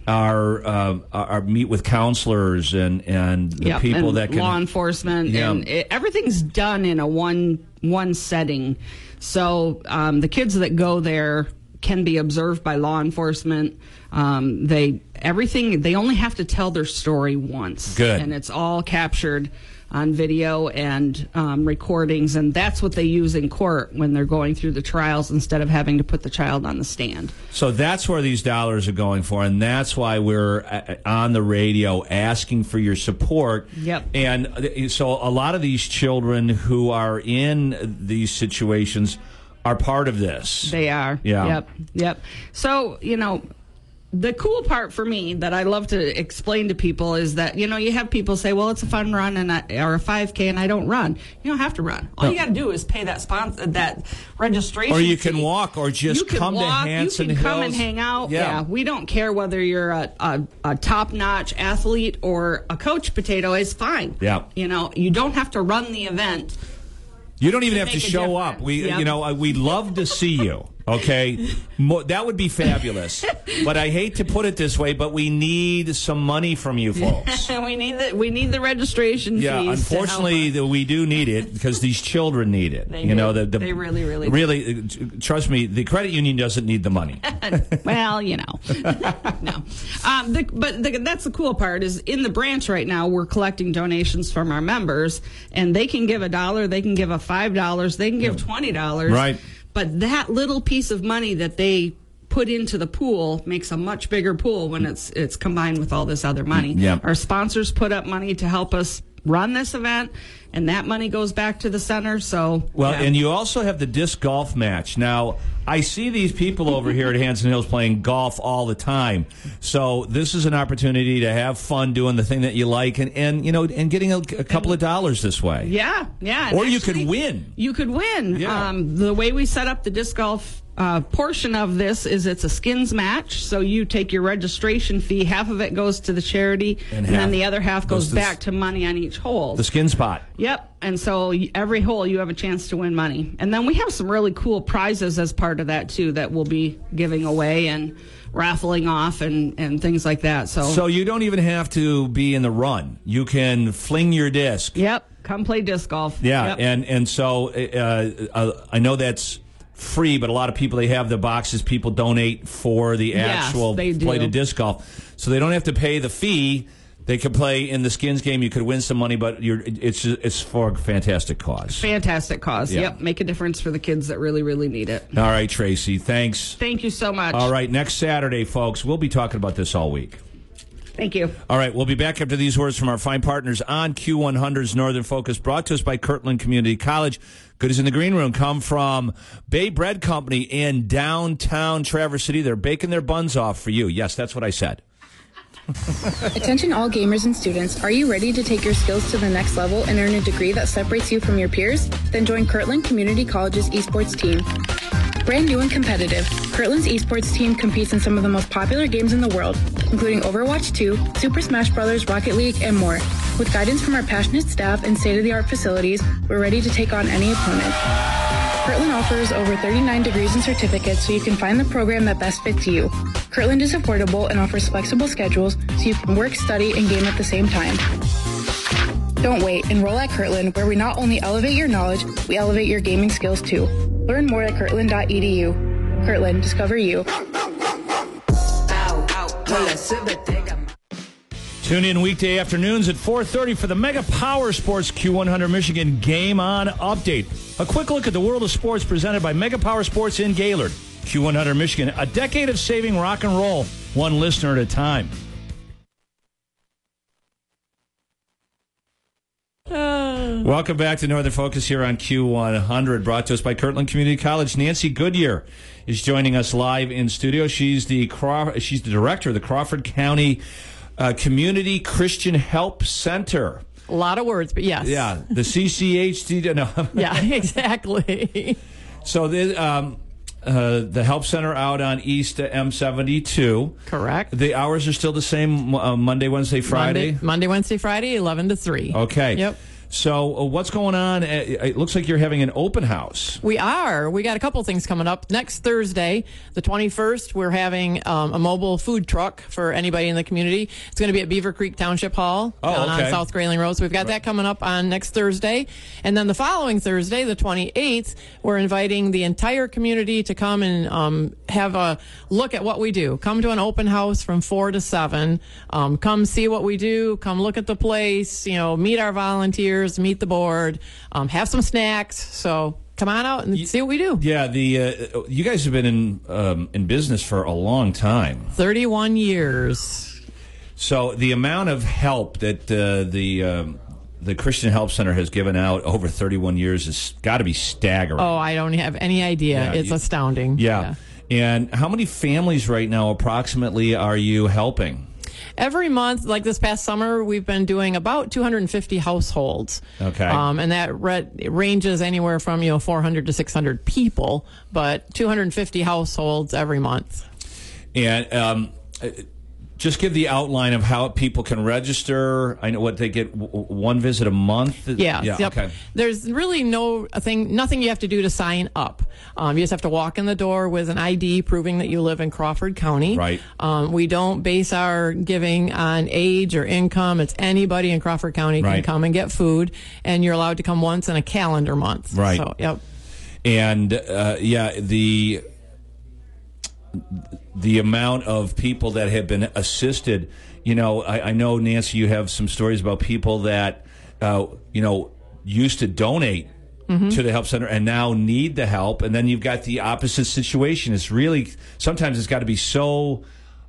Are, uh, are meet with counselors and and the Yep, people and that can law enforcement Yeah. and it, everything's done in a one one setting so um, the kids that go there can be observed by law enforcement um, they everything they only have to tell their story once Good. and it's all captured on video and um, recordings and that's what they use in court when they're going through the trials instead of having to put the child on the stand So that's where these dollars are going for, and that's why we're uh, on the radio asking for your support. Yep. And uh, so a lot of these children who are in these situations are part of this. They are. Yeah. Yep. Yep. So, you know, the cool part for me that I love to explain to people is that, you know, you have people say, well, it's a fun run and I, or a 5K and I don't run. You don't have to run. All No. you got to do is pay that sponsor, that registration. Or you can walk, or just you can come walk, to Hanson You can come and hang out. Yeah. Yeah. We don't care whether you're a, a, a top notch athlete or a coach potato. It's fine. Yeah. You know, you don't have to run the event. You don't even have to show up. We, Yep. you know, uh, we'd love to see you. Okay, Mo- that would be fabulous. but I hate to put it this way, but we need some money from you folks. *laughs* we need the we need the registration Yeah, fees. to help unfortunately, the, we do need it because these children need it. They you do. know, the, the They really, really really. uh, Trust me, the credit union doesn't need the money. *laughs* well, you know, *laughs* no. Um, the, but the, that's the cool part is in the branch right now we're collecting donations from our members, and they can give a dollar, they can give a five dollars, they can give twenty dollars, Right. But that little piece of money that they put into the pool makes a much bigger pool when mm. it's it's combined with all this other money. Yep. Our sponsors put up money to help us run this event, and that money goes back to the center. So Well, yeah. and you also have the disc golf match. Now, I see these people over here at Hanson Hills playing golf all the time. So this is an opportunity to have fun doing the thing that you like, and, and you know, and getting a, a couple of dollars this way. Yeah, yeah. Or you could win. You could win. Yeah. Um, the way we set up the disc golf uh, portion of this is it's a skins match. So you take your registration fee, half of it goes to the charity, And and, then the other half goes goes to the back to money on each hole. The skin spot. Yep. And so every hole you have a chance to win money. And then we have some really cool prizes as part of that too that we'll be giving away and raffling off and, and things like that. So, So you don't even have to be in the run. You can fling your disc. yep, come play disc golf. Yeah, Yep. and and so uh, uh, I know that's free, but a lot of people they have the boxes. People donate for the Yes, actual they do. play to disc golf, so they don't have to pay the fee. They could play in the skins game. You could win some money, but you're, it's it's for a fantastic cause. Fantastic cause. Yeah. Yep. Make a difference for the kids that really, really need it. All right, Tracy. Thanks. Thank you so much. All right, next Saturday, folks. We'll be talking about this all week. Thank you. All right, we'll be back after these words from our fine partners on Q100's Northern Focus, brought to us by Kirtland Community College. Goodies in the green room come from Bay Bread Company in downtown Traverse City. They're baking their buns off for you. Yes, that's what I said. Attention all gamers and students. Are you ready to take your skills to the next level and earn a degree that separates you from your peers? Then join Kirtland Community College's esports team. Brand new and competitive, Kirtland's esports team competes in some of the most popular games in the world, including Overwatch 2, Super Smash Bros., Rocket League, and more. With guidance from our passionate staff and state-of-the-art facilities, we're ready to take on any opponent. Kirtland offers over 39 degrees and certificates so you can find the program that best fits you. Kirtland is affordable and offers flexible schedules so you can work, study, and game at the same time. Don't wait. Enroll at Kirtland, where we not only elevate your knowledge, we elevate your gaming skills too. Learn more at kirtland.edu. Kirtland, discover you. Tune in weekday afternoons at 4:30 for the Mega Power Sports Q100 Michigan Game On update. A quick look at the world of sports presented by Mega Power Sports in Gaylord. Q100 Michigan, a decade of saving rock and roll, one listener at a time. *sighs* Welcome back to Northern Focus here on Q100, brought to us by Kirtland Community College. Nancy Goodyear is joining us live in studio. She's the Craw- she's the director of the Crawford County uh, Community Christian Help Center. A lot of words, but yes. Yeah, the *laughs* CCHD. No. *laughs* Yeah, exactly. So the um, uh, the help center out on East M72. Correct. The hours are still the same. Uh, Monday, Wednesday, Friday. Monday, Monday, Wednesday, Friday, 11 to 3. Okay. Yep. So uh, what's going on? Uh, It looks like you're having an open house. We are. We got a couple things coming up. Next Thursday, the 21st, we're having um, a mobile food truck for anybody in the community. It's going to be at Beaver Creek Township Hall Oh, down okay. on South Grayling Road. So we've got that coming up on next Thursday. And then the following Thursday, the 28th, we're inviting the entire community to come and um, have a look at what we do. Come to an open house from 4 to 7. Um, come see what we do. Come look at the place. You know, meet our volunteers, meet the board, um, have some snacks. So come on out and see what we do. Yeah, the uh, you guys have been in um, in business for a long time. 31 years. So the amount of help that uh, the um, the Christian Help Center has given out over 31 years has got to be staggering. Oh, I don't have any idea. Yeah, it's you- astounding. yeah. And how many families right now approximately are you helping? Every month, like this past summer, we've been doing about 250 households. Okay. Um, and that re- ranges anywhere from, you know, 400 to 600 people, but 250 households every month. And um, just give the outline of how people can register. I know what they get one visit a month. Yeah. yeah. Yep. Okay. There's really no thing, nothing you have to do to sign up. Um, you just have to walk in the door with an ID proving that you live in Crawford County. Right. Um, we don't base our giving on age or income. It's anybody in Crawford County can Right. come and get food, and you're allowed to come once in a calendar month. Right. So, yep. and uh, yeah, the the amount of people that have been assisted. You know, I, I know Nancy, you have some stories about people that uh, you know used to donate. Mm-hmm. To the help center and now need the help, and then you've got the opposite situation. It's really sometimes it's got to be so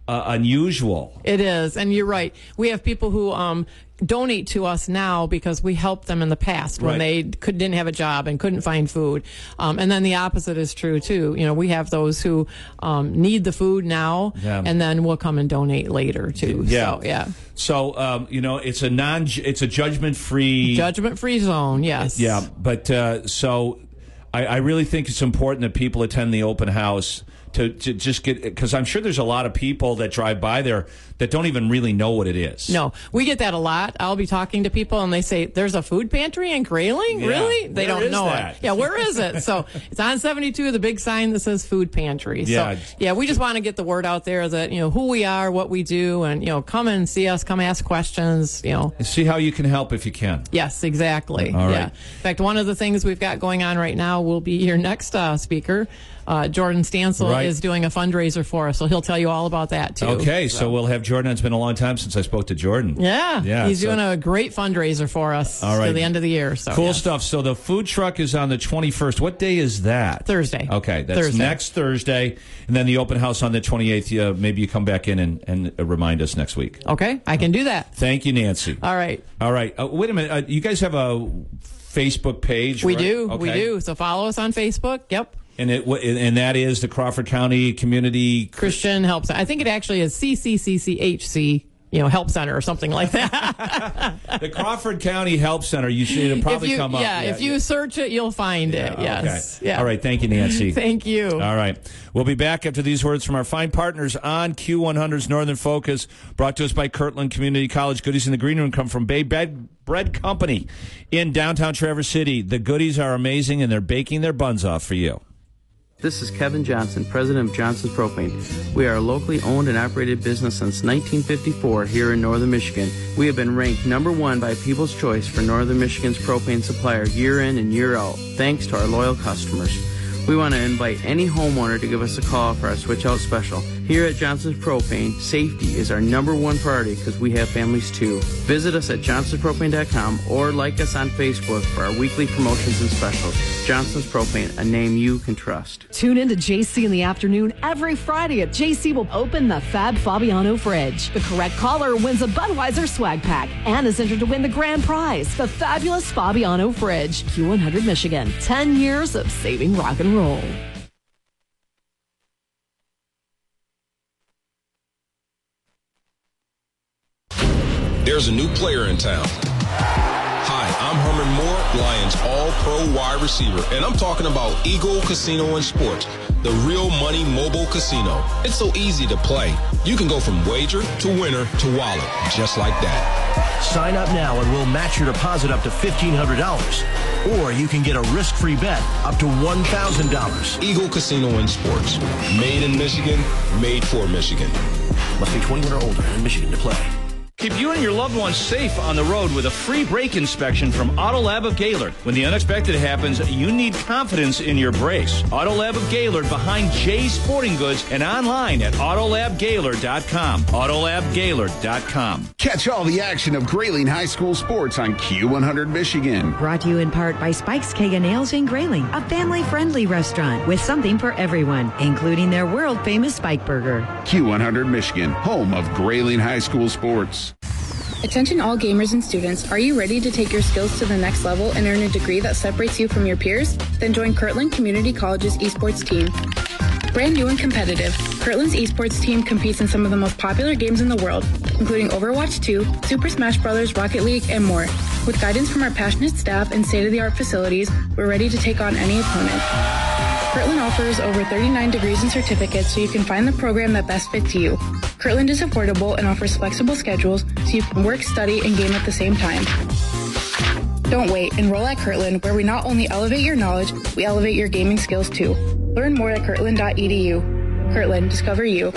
uh, unusual. It is, and you're right. We have people who um, donate to us now because we helped them in the past when Right. they could, didn't have a job and couldn't find food. Um, and then the opposite is true too. You know, we have those who um, need the food now, Yeah. and then we'll come and donate later too. Yeah, So, yeah. So um, you know, it's a non, it's a judgment free Judgment free zone. Yes. Yeah, but uh, so I, I really think it's important that people attend the open house to, to just get because I'm sure there's a lot of people that drive by there that don't even really know what it is. No, we get that a lot. I'll be talking to people and they say, "There's a food pantry in Grayling." Yeah. Really? They Where don't know that? it. Yeah, where is it? So *laughs* it's on 72, the big sign that says food pantry. Yeah. So yeah, we just want to get the word out there that you know who we are, what we do, and you know come and see us, come ask questions. You know. See how you can help if you can. Yes, exactly. All yeah. right. In fact, one of the things we've got going on right now will be your next uh, speaker. Uh, Jordan Stansel Right. is doing a fundraiser for us, so he'll tell you all about that too. Okay, so. we'll have Jordan. It's been a long time since I spoke to Jordan. Yeah, Yeah, he's so- doing a great fundraiser for us All right. to the end of the year. So cool yeah. stuff. So the food truck is on the 21st. What day is that? Thursday. Okay, that's Thursday. next Thursday, and then the open house on the 28th. Uh, maybe you come back in and, and remind us next week. Okay, I can do that. Thank you, Nancy. All right. All right. Uh, wait a minute. Uh, you guys have a Facebook page? We right? do. We do. So follow us on Facebook. Yep. And it and that is the Crawford County Community. Christian Help Center. I think it actually is CCCCHC, you know, Help Center or something like that. *laughs* the Crawford County Help Center. You should it'll probably you, come up. yeah, if you search it, you'll find it. Yes. Okay. Yeah. All right. Thank you, Nancy. *laughs* Thank you. All right. We'll be back after these words from our fine partners on Q100's Northern Focus, brought to us by Kirtland Community College. Goodies in the green room come from Bay Bread, Bread Company in downtown Traverse City. The goodies are amazing, and they're baking their buns off for you. This is Kevin Johnson, president of Johnson's Propane. We are a locally owned and operated business since 1954 here in northern Michigan. We have been ranked number one by People's Choice for northern Michigan's propane supplier year in and year out, thanks to our loyal customers. We want to invite any homeowner to give us a call for our switch out special. Here at Johnson's Propane, safety is our number one priority because we have families too. Visit us at johnsonspropane.com or like us on Facebook for our weekly promotions and specials. Johnson's Propane, a name you can trust. Tune in to JC in the afternoon every Friday at JC will open the Fab Fabiano fridge. The correct caller wins a Budweiser swag pack and is entered to win the grand prize, the fabulous Fabiano fridge. Q100 Michigan, 10 years of saving rock and roll. There's a new player in town. Hi, I'm Herman Moore, Lions All Pro wide receiver, and I'm talking about Eagle Casino and Sports, the real money mobile casino. It's so easy to play. You can go from wager to winner to wallet, just like that. Sign up now and we'll match your deposit up to $1,500. Or you can get a risk-free bet up to $1,000. Eagle Casino and Sports, made in Michigan, made for Michigan. Must be 21 or older in Michigan to play. Keep you and your loved ones safe on the road with a free brake inspection from Auto Lab of Gaylord. When the unexpected happens, you need confidence in your brakes. Auto Lab of Gaylord behind Jay's Sporting Goods and online at autolabgaylord.com. Autolabgaylord.com. Catch all the action of Grayling High School sports on Q100 Michigan. Brought to you in part by Spike's Keg O' Nails in Grayling, a family-friendly restaurant with something for everyone, including their world-famous Spike Burger. Q100 Michigan, home of Grayling High School sports. Attention all gamers and students, are you ready to take your skills to the next level and earn a degree that separates you from your peers? Then join Kirtland Community College's esports team. Brand new and competitive, Kirtland's esports team competes in some of the most popular games in the world, including Overwatch 2, Super Smash Bros., Rocket League, and more. With guidance from our passionate staff and state-of-the-art facilities, we're ready to take on any opponent. Kirtland offers over 39 degrees and certificates so you can find the program that best fits you. Kirtland is affordable and offers flexible schedules so you can work, study, and game at the same time. Don't wait. Enroll at Kirtland, where we not only elevate your knowledge, we elevate your gaming skills too. Learn more at kirtland.edu. Kirtland, discover you.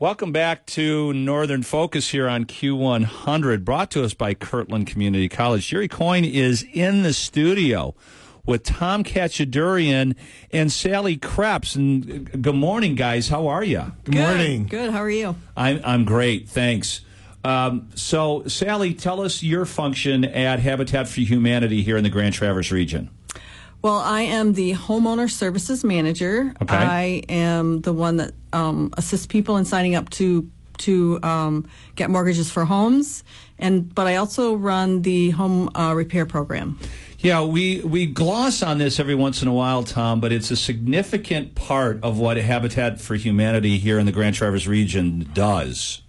Welcome back to Northern Focus here on Q100, brought to us by Kirtland Community College. Jerry Coyne is in the studio with Tom Kachadurian and Sally Krebs. And uh, good morning, guys. How are you? Good. Morning. Good. How are you? I'm, I'm great. Thanks. Um, so, Sally, tell us your function at Habitat for Humanity here in the Grand Traverse region. Well, I am the homeowner services manager. Okay. I am the one that um, assists people in signing up to to um, get mortgages for homes, and but I also run the home uh, repair program. Yeah, we, we gloss on this every once in a while, Tom, but it's a significant part of what Habitat for Humanity here in the Grand Traverse region does.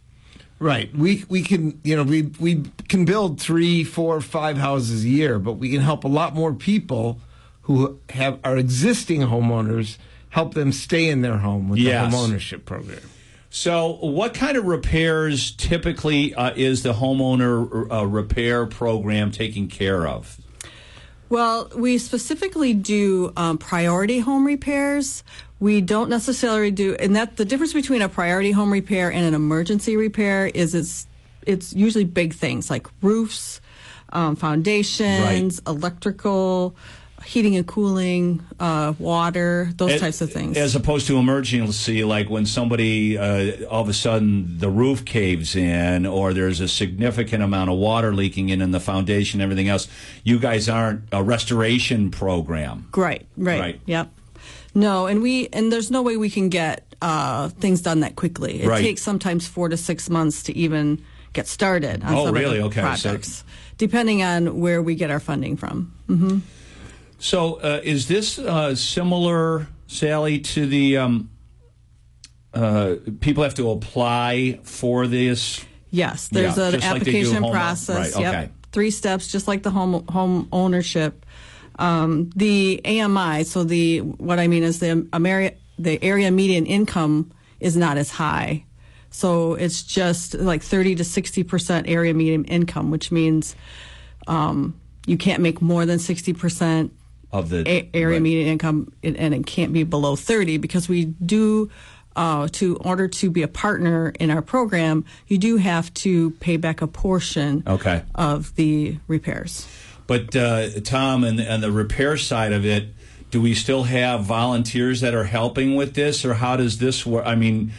Right. We we can you know we we can build three, four, five houses a year, but we can help a lot more people who have are existing homeowners help them stay in their home with Yes. the home ownership program. So, what kind of repairs typically uh, is the homeowner uh, repair program taking care of? Well, we specifically do um, priority home repairs. We don't necessarily do, and that the difference between a priority home repair and an emergency repair is it's it's usually big things like roofs, um, foundations, electrical, heating and cooling, uh, water, those As- types of things. As opposed to emergency, like when somebody uh, all of a sudden the roof caves in, or there's a significant amount of water leaking in in the foundation, and everything else. You guys aren't a restoration program. Right, right, Right. Yep. No, and we and there's no way we can get uh, things done that quickly. It Right. takes sometimes four to six months to even get started on Oh, some really? of the Okay, so- projects, depending on where we get our funding from. hmm So, uh, is this uh, similar, Sally, to the um, uh, people have to apply for this? Yes, there's Yeah, an just like application process. Right, Yep. okay. Three steps, just like the home home ownership. Um, the AMI, so the what I mean is the Ameri- the area median income is not as high. So it's just like 30 to 60 percent area median income, which means um, you can't make more than 60 percent Of the a- area right. median income, and and it can't be below 30 because we do. Uh, to order to be a partner in our program, you do have to pay back a portion Okay. of the repairs. But uh, Tom, and, and the repair side of it, do we still have volunteers that are helping with this, or how does this work? I mean,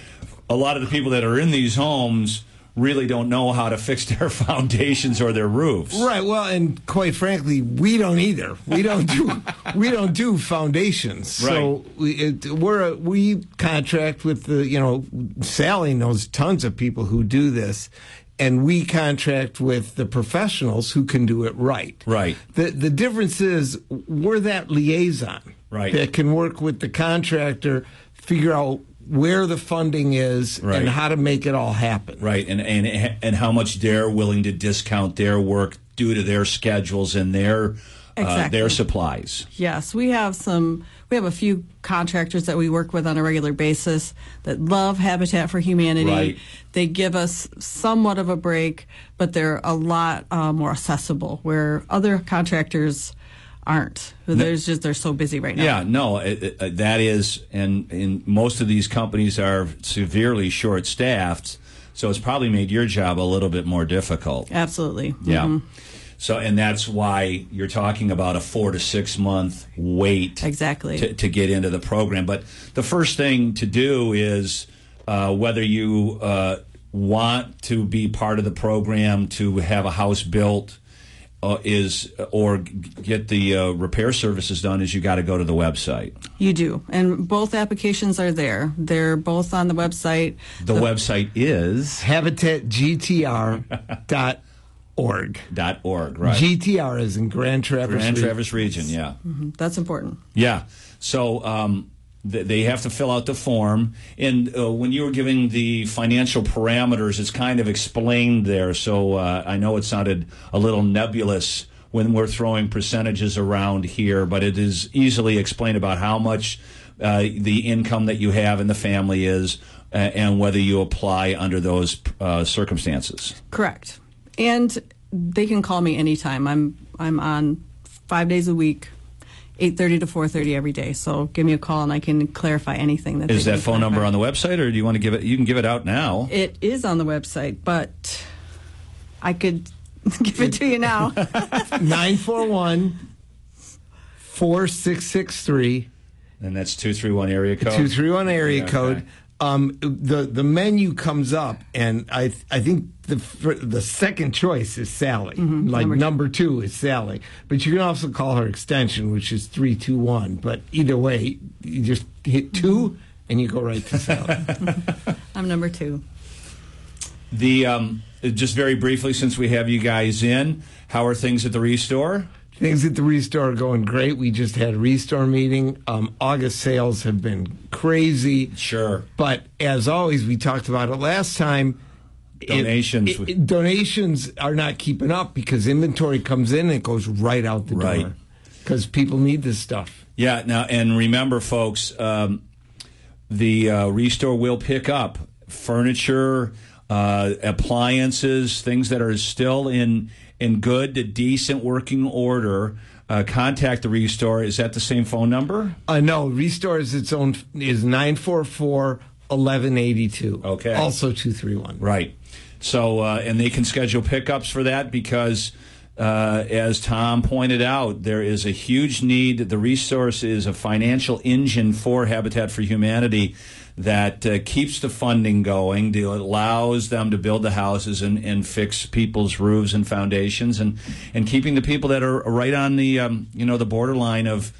a lot of the people that are in these homes really don't know how to fix their *laughs* foundations or their roofs. Right. Well, and quite frankly, we don't either. We don't do we don't do foundations. So we it, we're a, we contract with the you know Sally knows tons of people who do this. And we contract with the professionals who can do it right. Right. The the difference is we're that liaison Right. that can work with the contractor, figure out where the funding is Right. and how to make it all happen. Right, and and and how much they're willing to discount their work due to their schedules and their uh, their supplies. Yes, we have some. We have a few contractors that we work with on a regular basis that love Habitat for Humanity. Right. They give us somewhat of a break, but they're a lot uh, more accessible. Where other contractors aren't. There's just they're so busy right now. Yeah, no, it, it, uh, that is, and, and most of these companies are severely short staffed, so it's probably made your job a little bit more difficult. Absolutely. Yeah. Mhm. So, and that's why you're talking about a four to six month wait Exactly. to, to get into the program. But the first thing to do is uh, whether you uh, want to be part of the program to have a house built. Uh, is or get the uh, repair services done is you got to go to the website. You do, and both applications are there. They're both on the website. The, website is habitatgtr.org. dot org, right? GTR is in Grand Traverse. Grand Region. Traverse region, yeah. Mhm. That's important. Yeah. So um, th- they have to fill out the form. And uh, when you were giving the financial parameters, it's kind of explained there. So uh, I know it sounded a little nebulous, when we're throwing percentages around here, but it is easily explained about how much uh, the income that you have in the family is and whether you apply under those uh, circumstances. Correct. And they can call me anytime. I'm I'm on five days a week, eight thirty to four thirty every day. So give me a call and I can clarify anything that Is they that need phone number on the website, or do you want to give it? You can give it out now. It is on the website, but I could *laughs* give it to you now. *laughs* 941 4663. And that's 231 area code. 231 area Yeah, okay. code. Um, the the menu comes up, and I I think the fir- the second choice is Sally. Mhm, like number number two. two. is Sally, but you can also call her extension, which is three two one. But either way, you just hit two, and you go right to Sally. *laughs* I'm number two. The um, just very briefly, since we have you guys in, how are things at the Restore? Things at the Restore are going great. We just had a Restore meeting. Um, August sales have been crazy. Sure. But as always, we talked about it last time. Donations. it- it- donations are not keeping up because inventory comes in and it goes right out the Right. door because people need this stuff. Yeah. Now, and remember, folks, um, the uh, Restore will pick up furniture, uh, appliances, things that are still in in good to decent working order. Uh, contact the Restore. Is that the same phone number? Uh, no, Restore is its own is 944 1182. Okay. Also 231. Right. So, uh, and they can schedule pickups for that because, uh, as Tom pointed out, there is a huge need. The Restore is a financial engine for Habitat for Humanity that uh, keeps the funding going, that allows them to build the houses and, and fix people's roofs and foundations, and, and keeping the people that are right on the um, you know the borderline of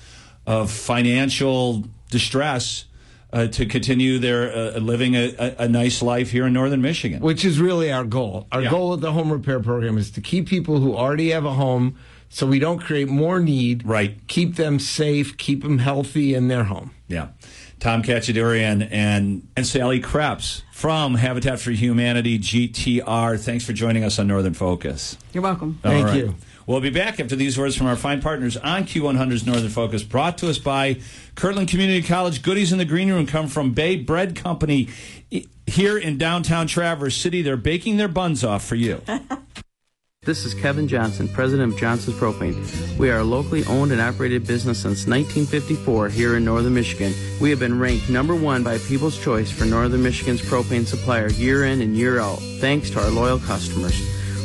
of financial distress uh, to continue their uh, living a, a, nice life here in northern Michigan. Which is really our goal. Our Yeah. goal with the home repair program is to keep people who already have a home so we don't create more need. Right. Keep them safe, keep them healthy in their home. Yeah. Tom Kachadurian and, and Sally Krebs from Habitat for Humanity GTR. Thanks for joining us on Northern Focus. You're welcome. All Thank right. you. We'll be back after these words from our fine partners on Q100's Northern Focus, brought to us by Kirtland Community College. Goodies in the green room come from Bay Bread Company here in downtown Traverse City. They're baking their buns off for you. *laughs* This is Kevin Johnson, president of Johnson's Propane. We are a locally owned and operated business since 1954 here in northern Michigan. We have been ranked number one by People's Choice for northern Michigan's propane supplier year in and year out, thanks to our loyal customers.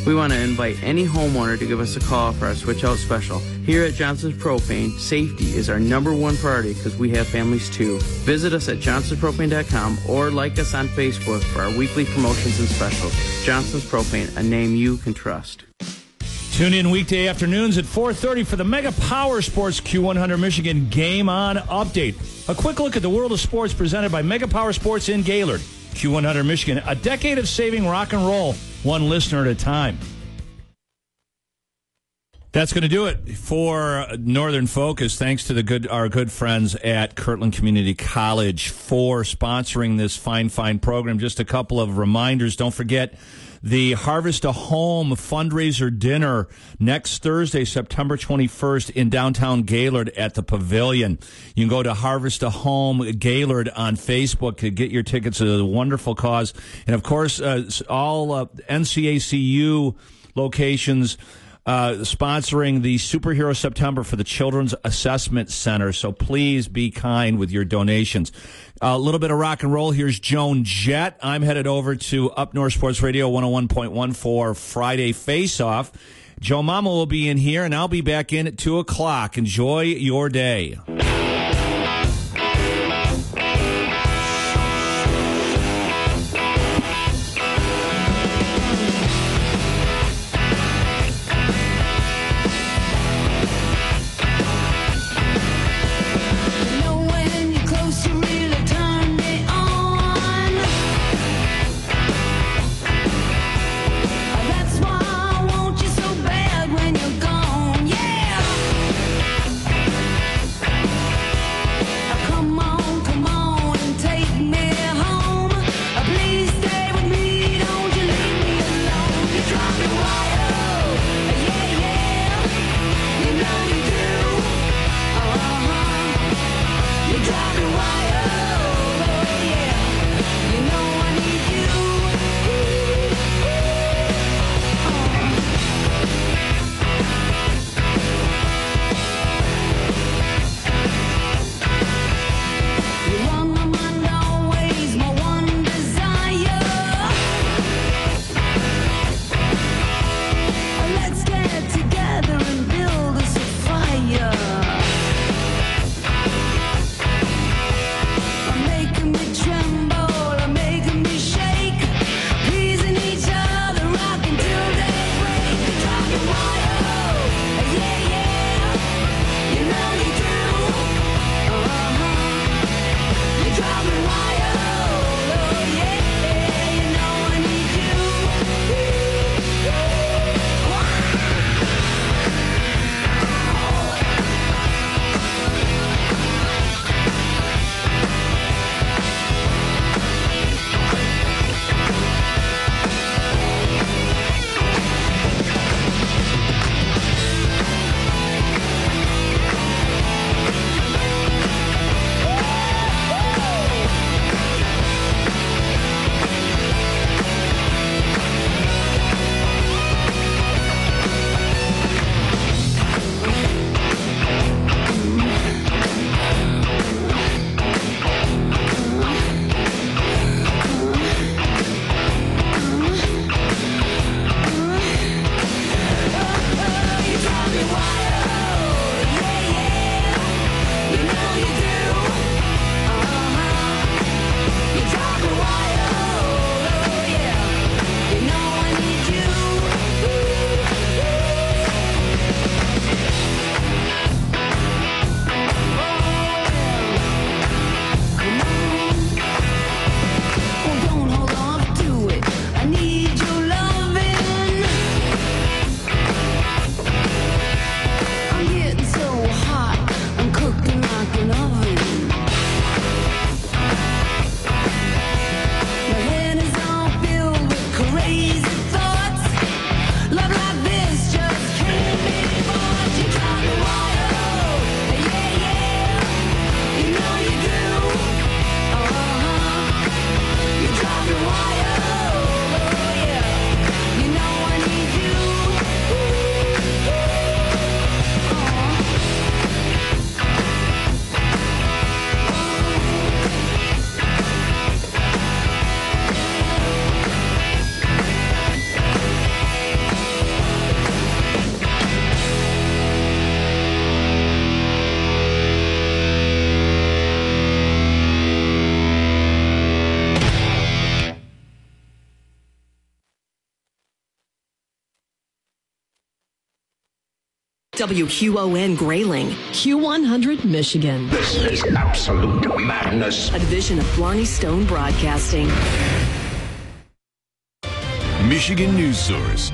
We want to invite any homeowner to give us a call for our switch out special. Here at Johnson's Propane, safety is our number one priority because we have families too. Visit us at johnsonspropane.com or like us on Facebook for our weekly promotions and specials. Johnson's Propane, a name you can trust. Tune in weekday afternoons at 4:30 for the Mega Power Sports Q100 Michigan Game On update. A quick look at the world of sports presented by Mega Power Sports in Gaylord. Q100 Michigan, a decade of saving rock and roll, one listener at a time. That's going to do it for Northern Focus. Thanks to the good our good friends at Kirtland Community College for sponsoring this fine fine program. Just a couple of reminders. Don't forget the Harvest a Home fundraiser dinner next Thursday, September 21st in downtown Gaylord at the Pavilion. You can go to Harvest a Home Gaylord on Facebook to get your tickets. It's a wonderful cause. And of course, uh, all uh, NCACU locations uh, sponsoring the Superhero September for the Children's Assessment Center. So please be kind with your donations. A little bit of rock and roll. Here's Joan Jett. I'm headed over to Up North Sports Radio 101.1 for Friday Face Off. Joe Mama will be in here, and I'll be back in at 2 o'clock. Enjoy your day. WQON Grayling, Q100 Michigan. This is absolute madness. A division of Blarney Stone Broadcasting. Michigan News Source.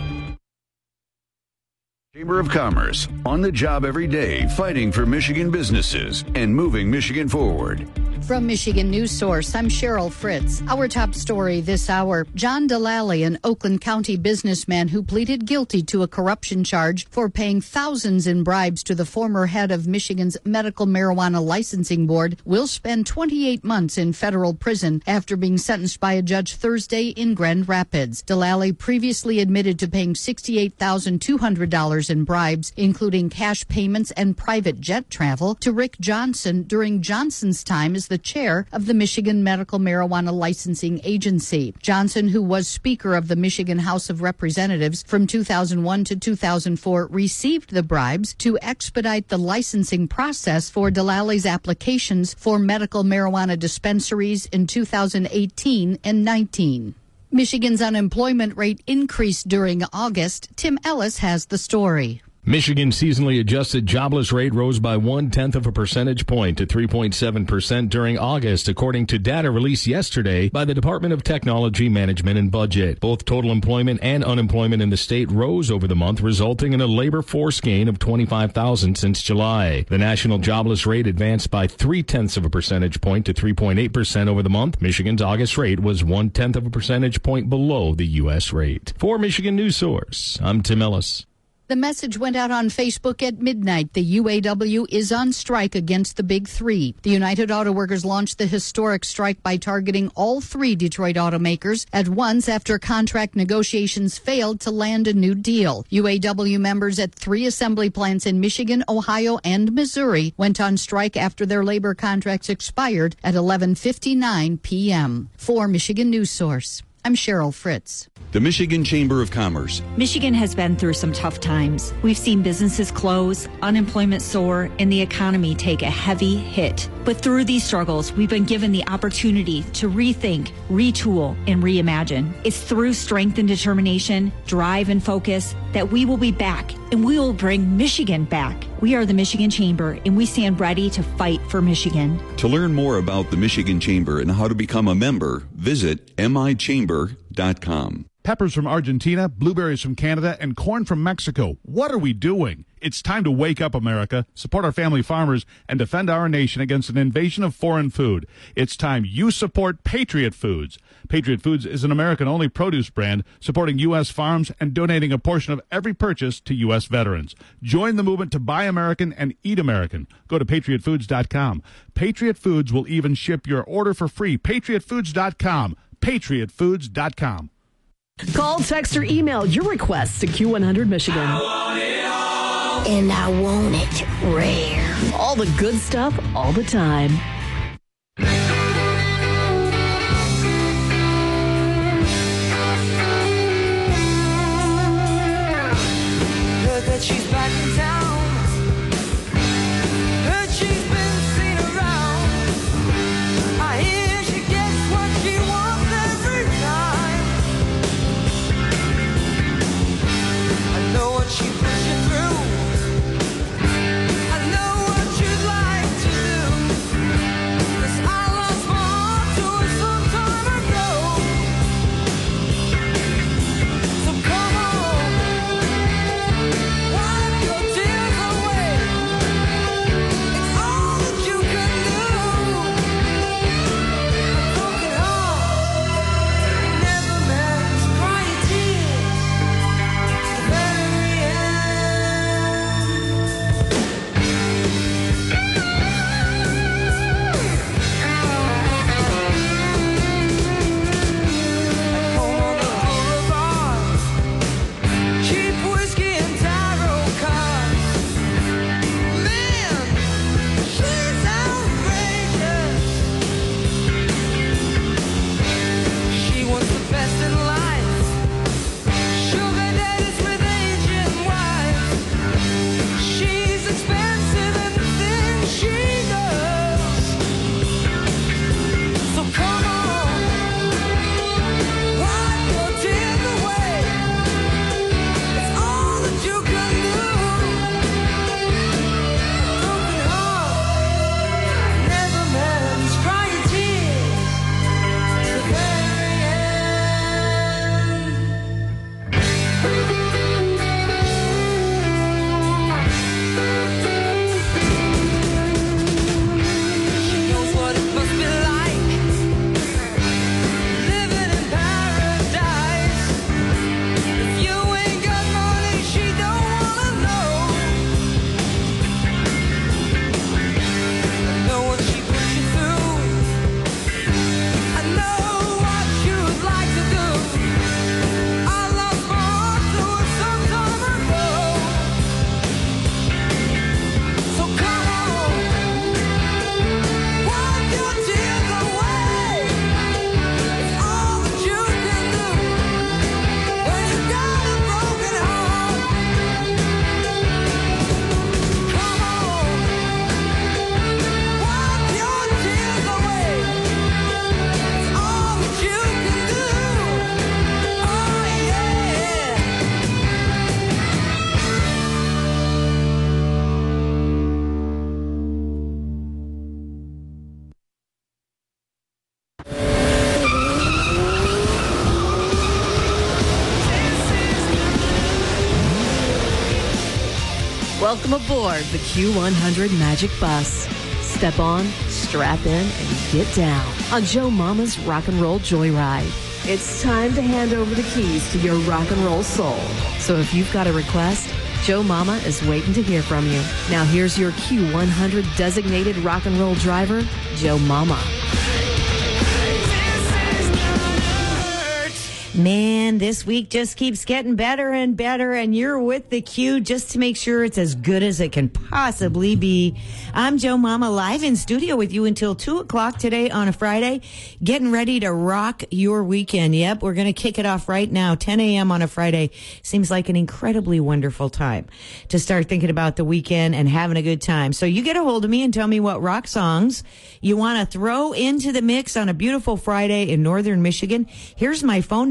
Chamber of Commerce, on the job every day, fighting for Michigan businesses and moving Michigan forward. From Michigan News Source, I'm Cheryl Fritz. Our top story this hour John Dalaly, an Oakland County businessman who pleaded guilty to a corruption charge for paying thousands in bribes to the former head of Michigan's Medical Marijuana Licensing Board, will spend 28 months in federal prison after being sentenced by a judge Thursday in Grand Rapids. Dalaly previously admitted to paying $68,200 in bribes, including cash payments and private jet travel, to Rick Johnson during Johnson's time as the chair of the Michigan Medical Marijuana Licensing Agency. Johnson, who was Speaker of the Michigan House of Representatives from 2001 to 2004, received the bribes to expedite the licensing process for Dalaly's applications for medical marijuana dispensaries in 2018 and 19. Michigan's unemployment rate increased during August. Tim Ellis has the story. Michigan's seasonally adjusted jobless rate rose by one tenth of a percentage point to 3.7% during August, according to data released yesterday by the Department of Technology Management and Budget. Both total employment and unemployment in the state rose over the month, resulting in a labor force gain of 25,000 since July. The national jobless rate advanced by three tenths of a percentage point to 3.8% over the month. Michigan's August rate was one tenth of a percentage point below the U.S. rate. For Michigan News Source, I'm Tim Ellis. The message went out on Facebook at midnight. The UAW is on strike against the Big Three. The United Auto Workers launched the historic strike by targeting all three Detroit automakers at once after contract negotiations failed to land a new deal. UAW members at three assembly plants in Michigan, Ohio, and Missouri went on strike after their labor contracts expired at 11:59 p.m. For Michigan News Source, I'm Cheryl Fritz. The Michigan Chamber of Commerce. Michigan has been through some tough times. We've seen businesses close, unemployment soar, and the economy take a heavy hit. But through these struggles, we've been given the opportunity to rethink, retool, and reimagine. It's through strength and determination, drive and focus that we will be back and we will bring Michigan back. We are the Michigan Chamber and we stand ready to fight for Michigan. To learn more about the Michigan Chamber and how to become a member, visit michamber.com. Peppers from Argentina, blueberries from Canada, and corn from Mexico. What are we doing? It's time to wake up, America, support our family farmers, and defend our nation against an invasion of foreign food. It's time you support Patriot Foods. Patriot Foods is an American only produce brand supporting U.S. farms and donating a portion of every purchase to U.S. veterans. Join the movement to buy American and eat American. Go to patriotfoods.com. Patriot Foods will even ship your order for free. Patriotfoods.com. Patriotfoods.com. Call, text, or email your requests to Q100 Michigan. And I want it rare. All the good stuff, all the time. She's back in town. Welcome aboard the Q100 Magic Bus. Step on, strap in, and get down on Joe Mama's Rock and Roll Joyride. It's time to hand over the keys to your rock and roll soul. So if you've got a request, Joe Mama is waiting to hear from you. Now here's your Q100 designated rock and roll driver, Joe Mama. Man, this week just keeps getting better and better, and you're with the Q just to make sure it's as good as it can possibly be. I'm Joe Mama live in studio with you until 2 o'clock today on a Friday, getting ready to rock your weekend. Yep, we're going to kick it off right now, 10 a.m. on a Friday. Seems like an incredibly wonderful time to start thinking about the weekend and having a good time. So you get a hold of me and tell me what rock songs you want to throw into the mix on a beautiful Friday in northern Michigan. Here's my phone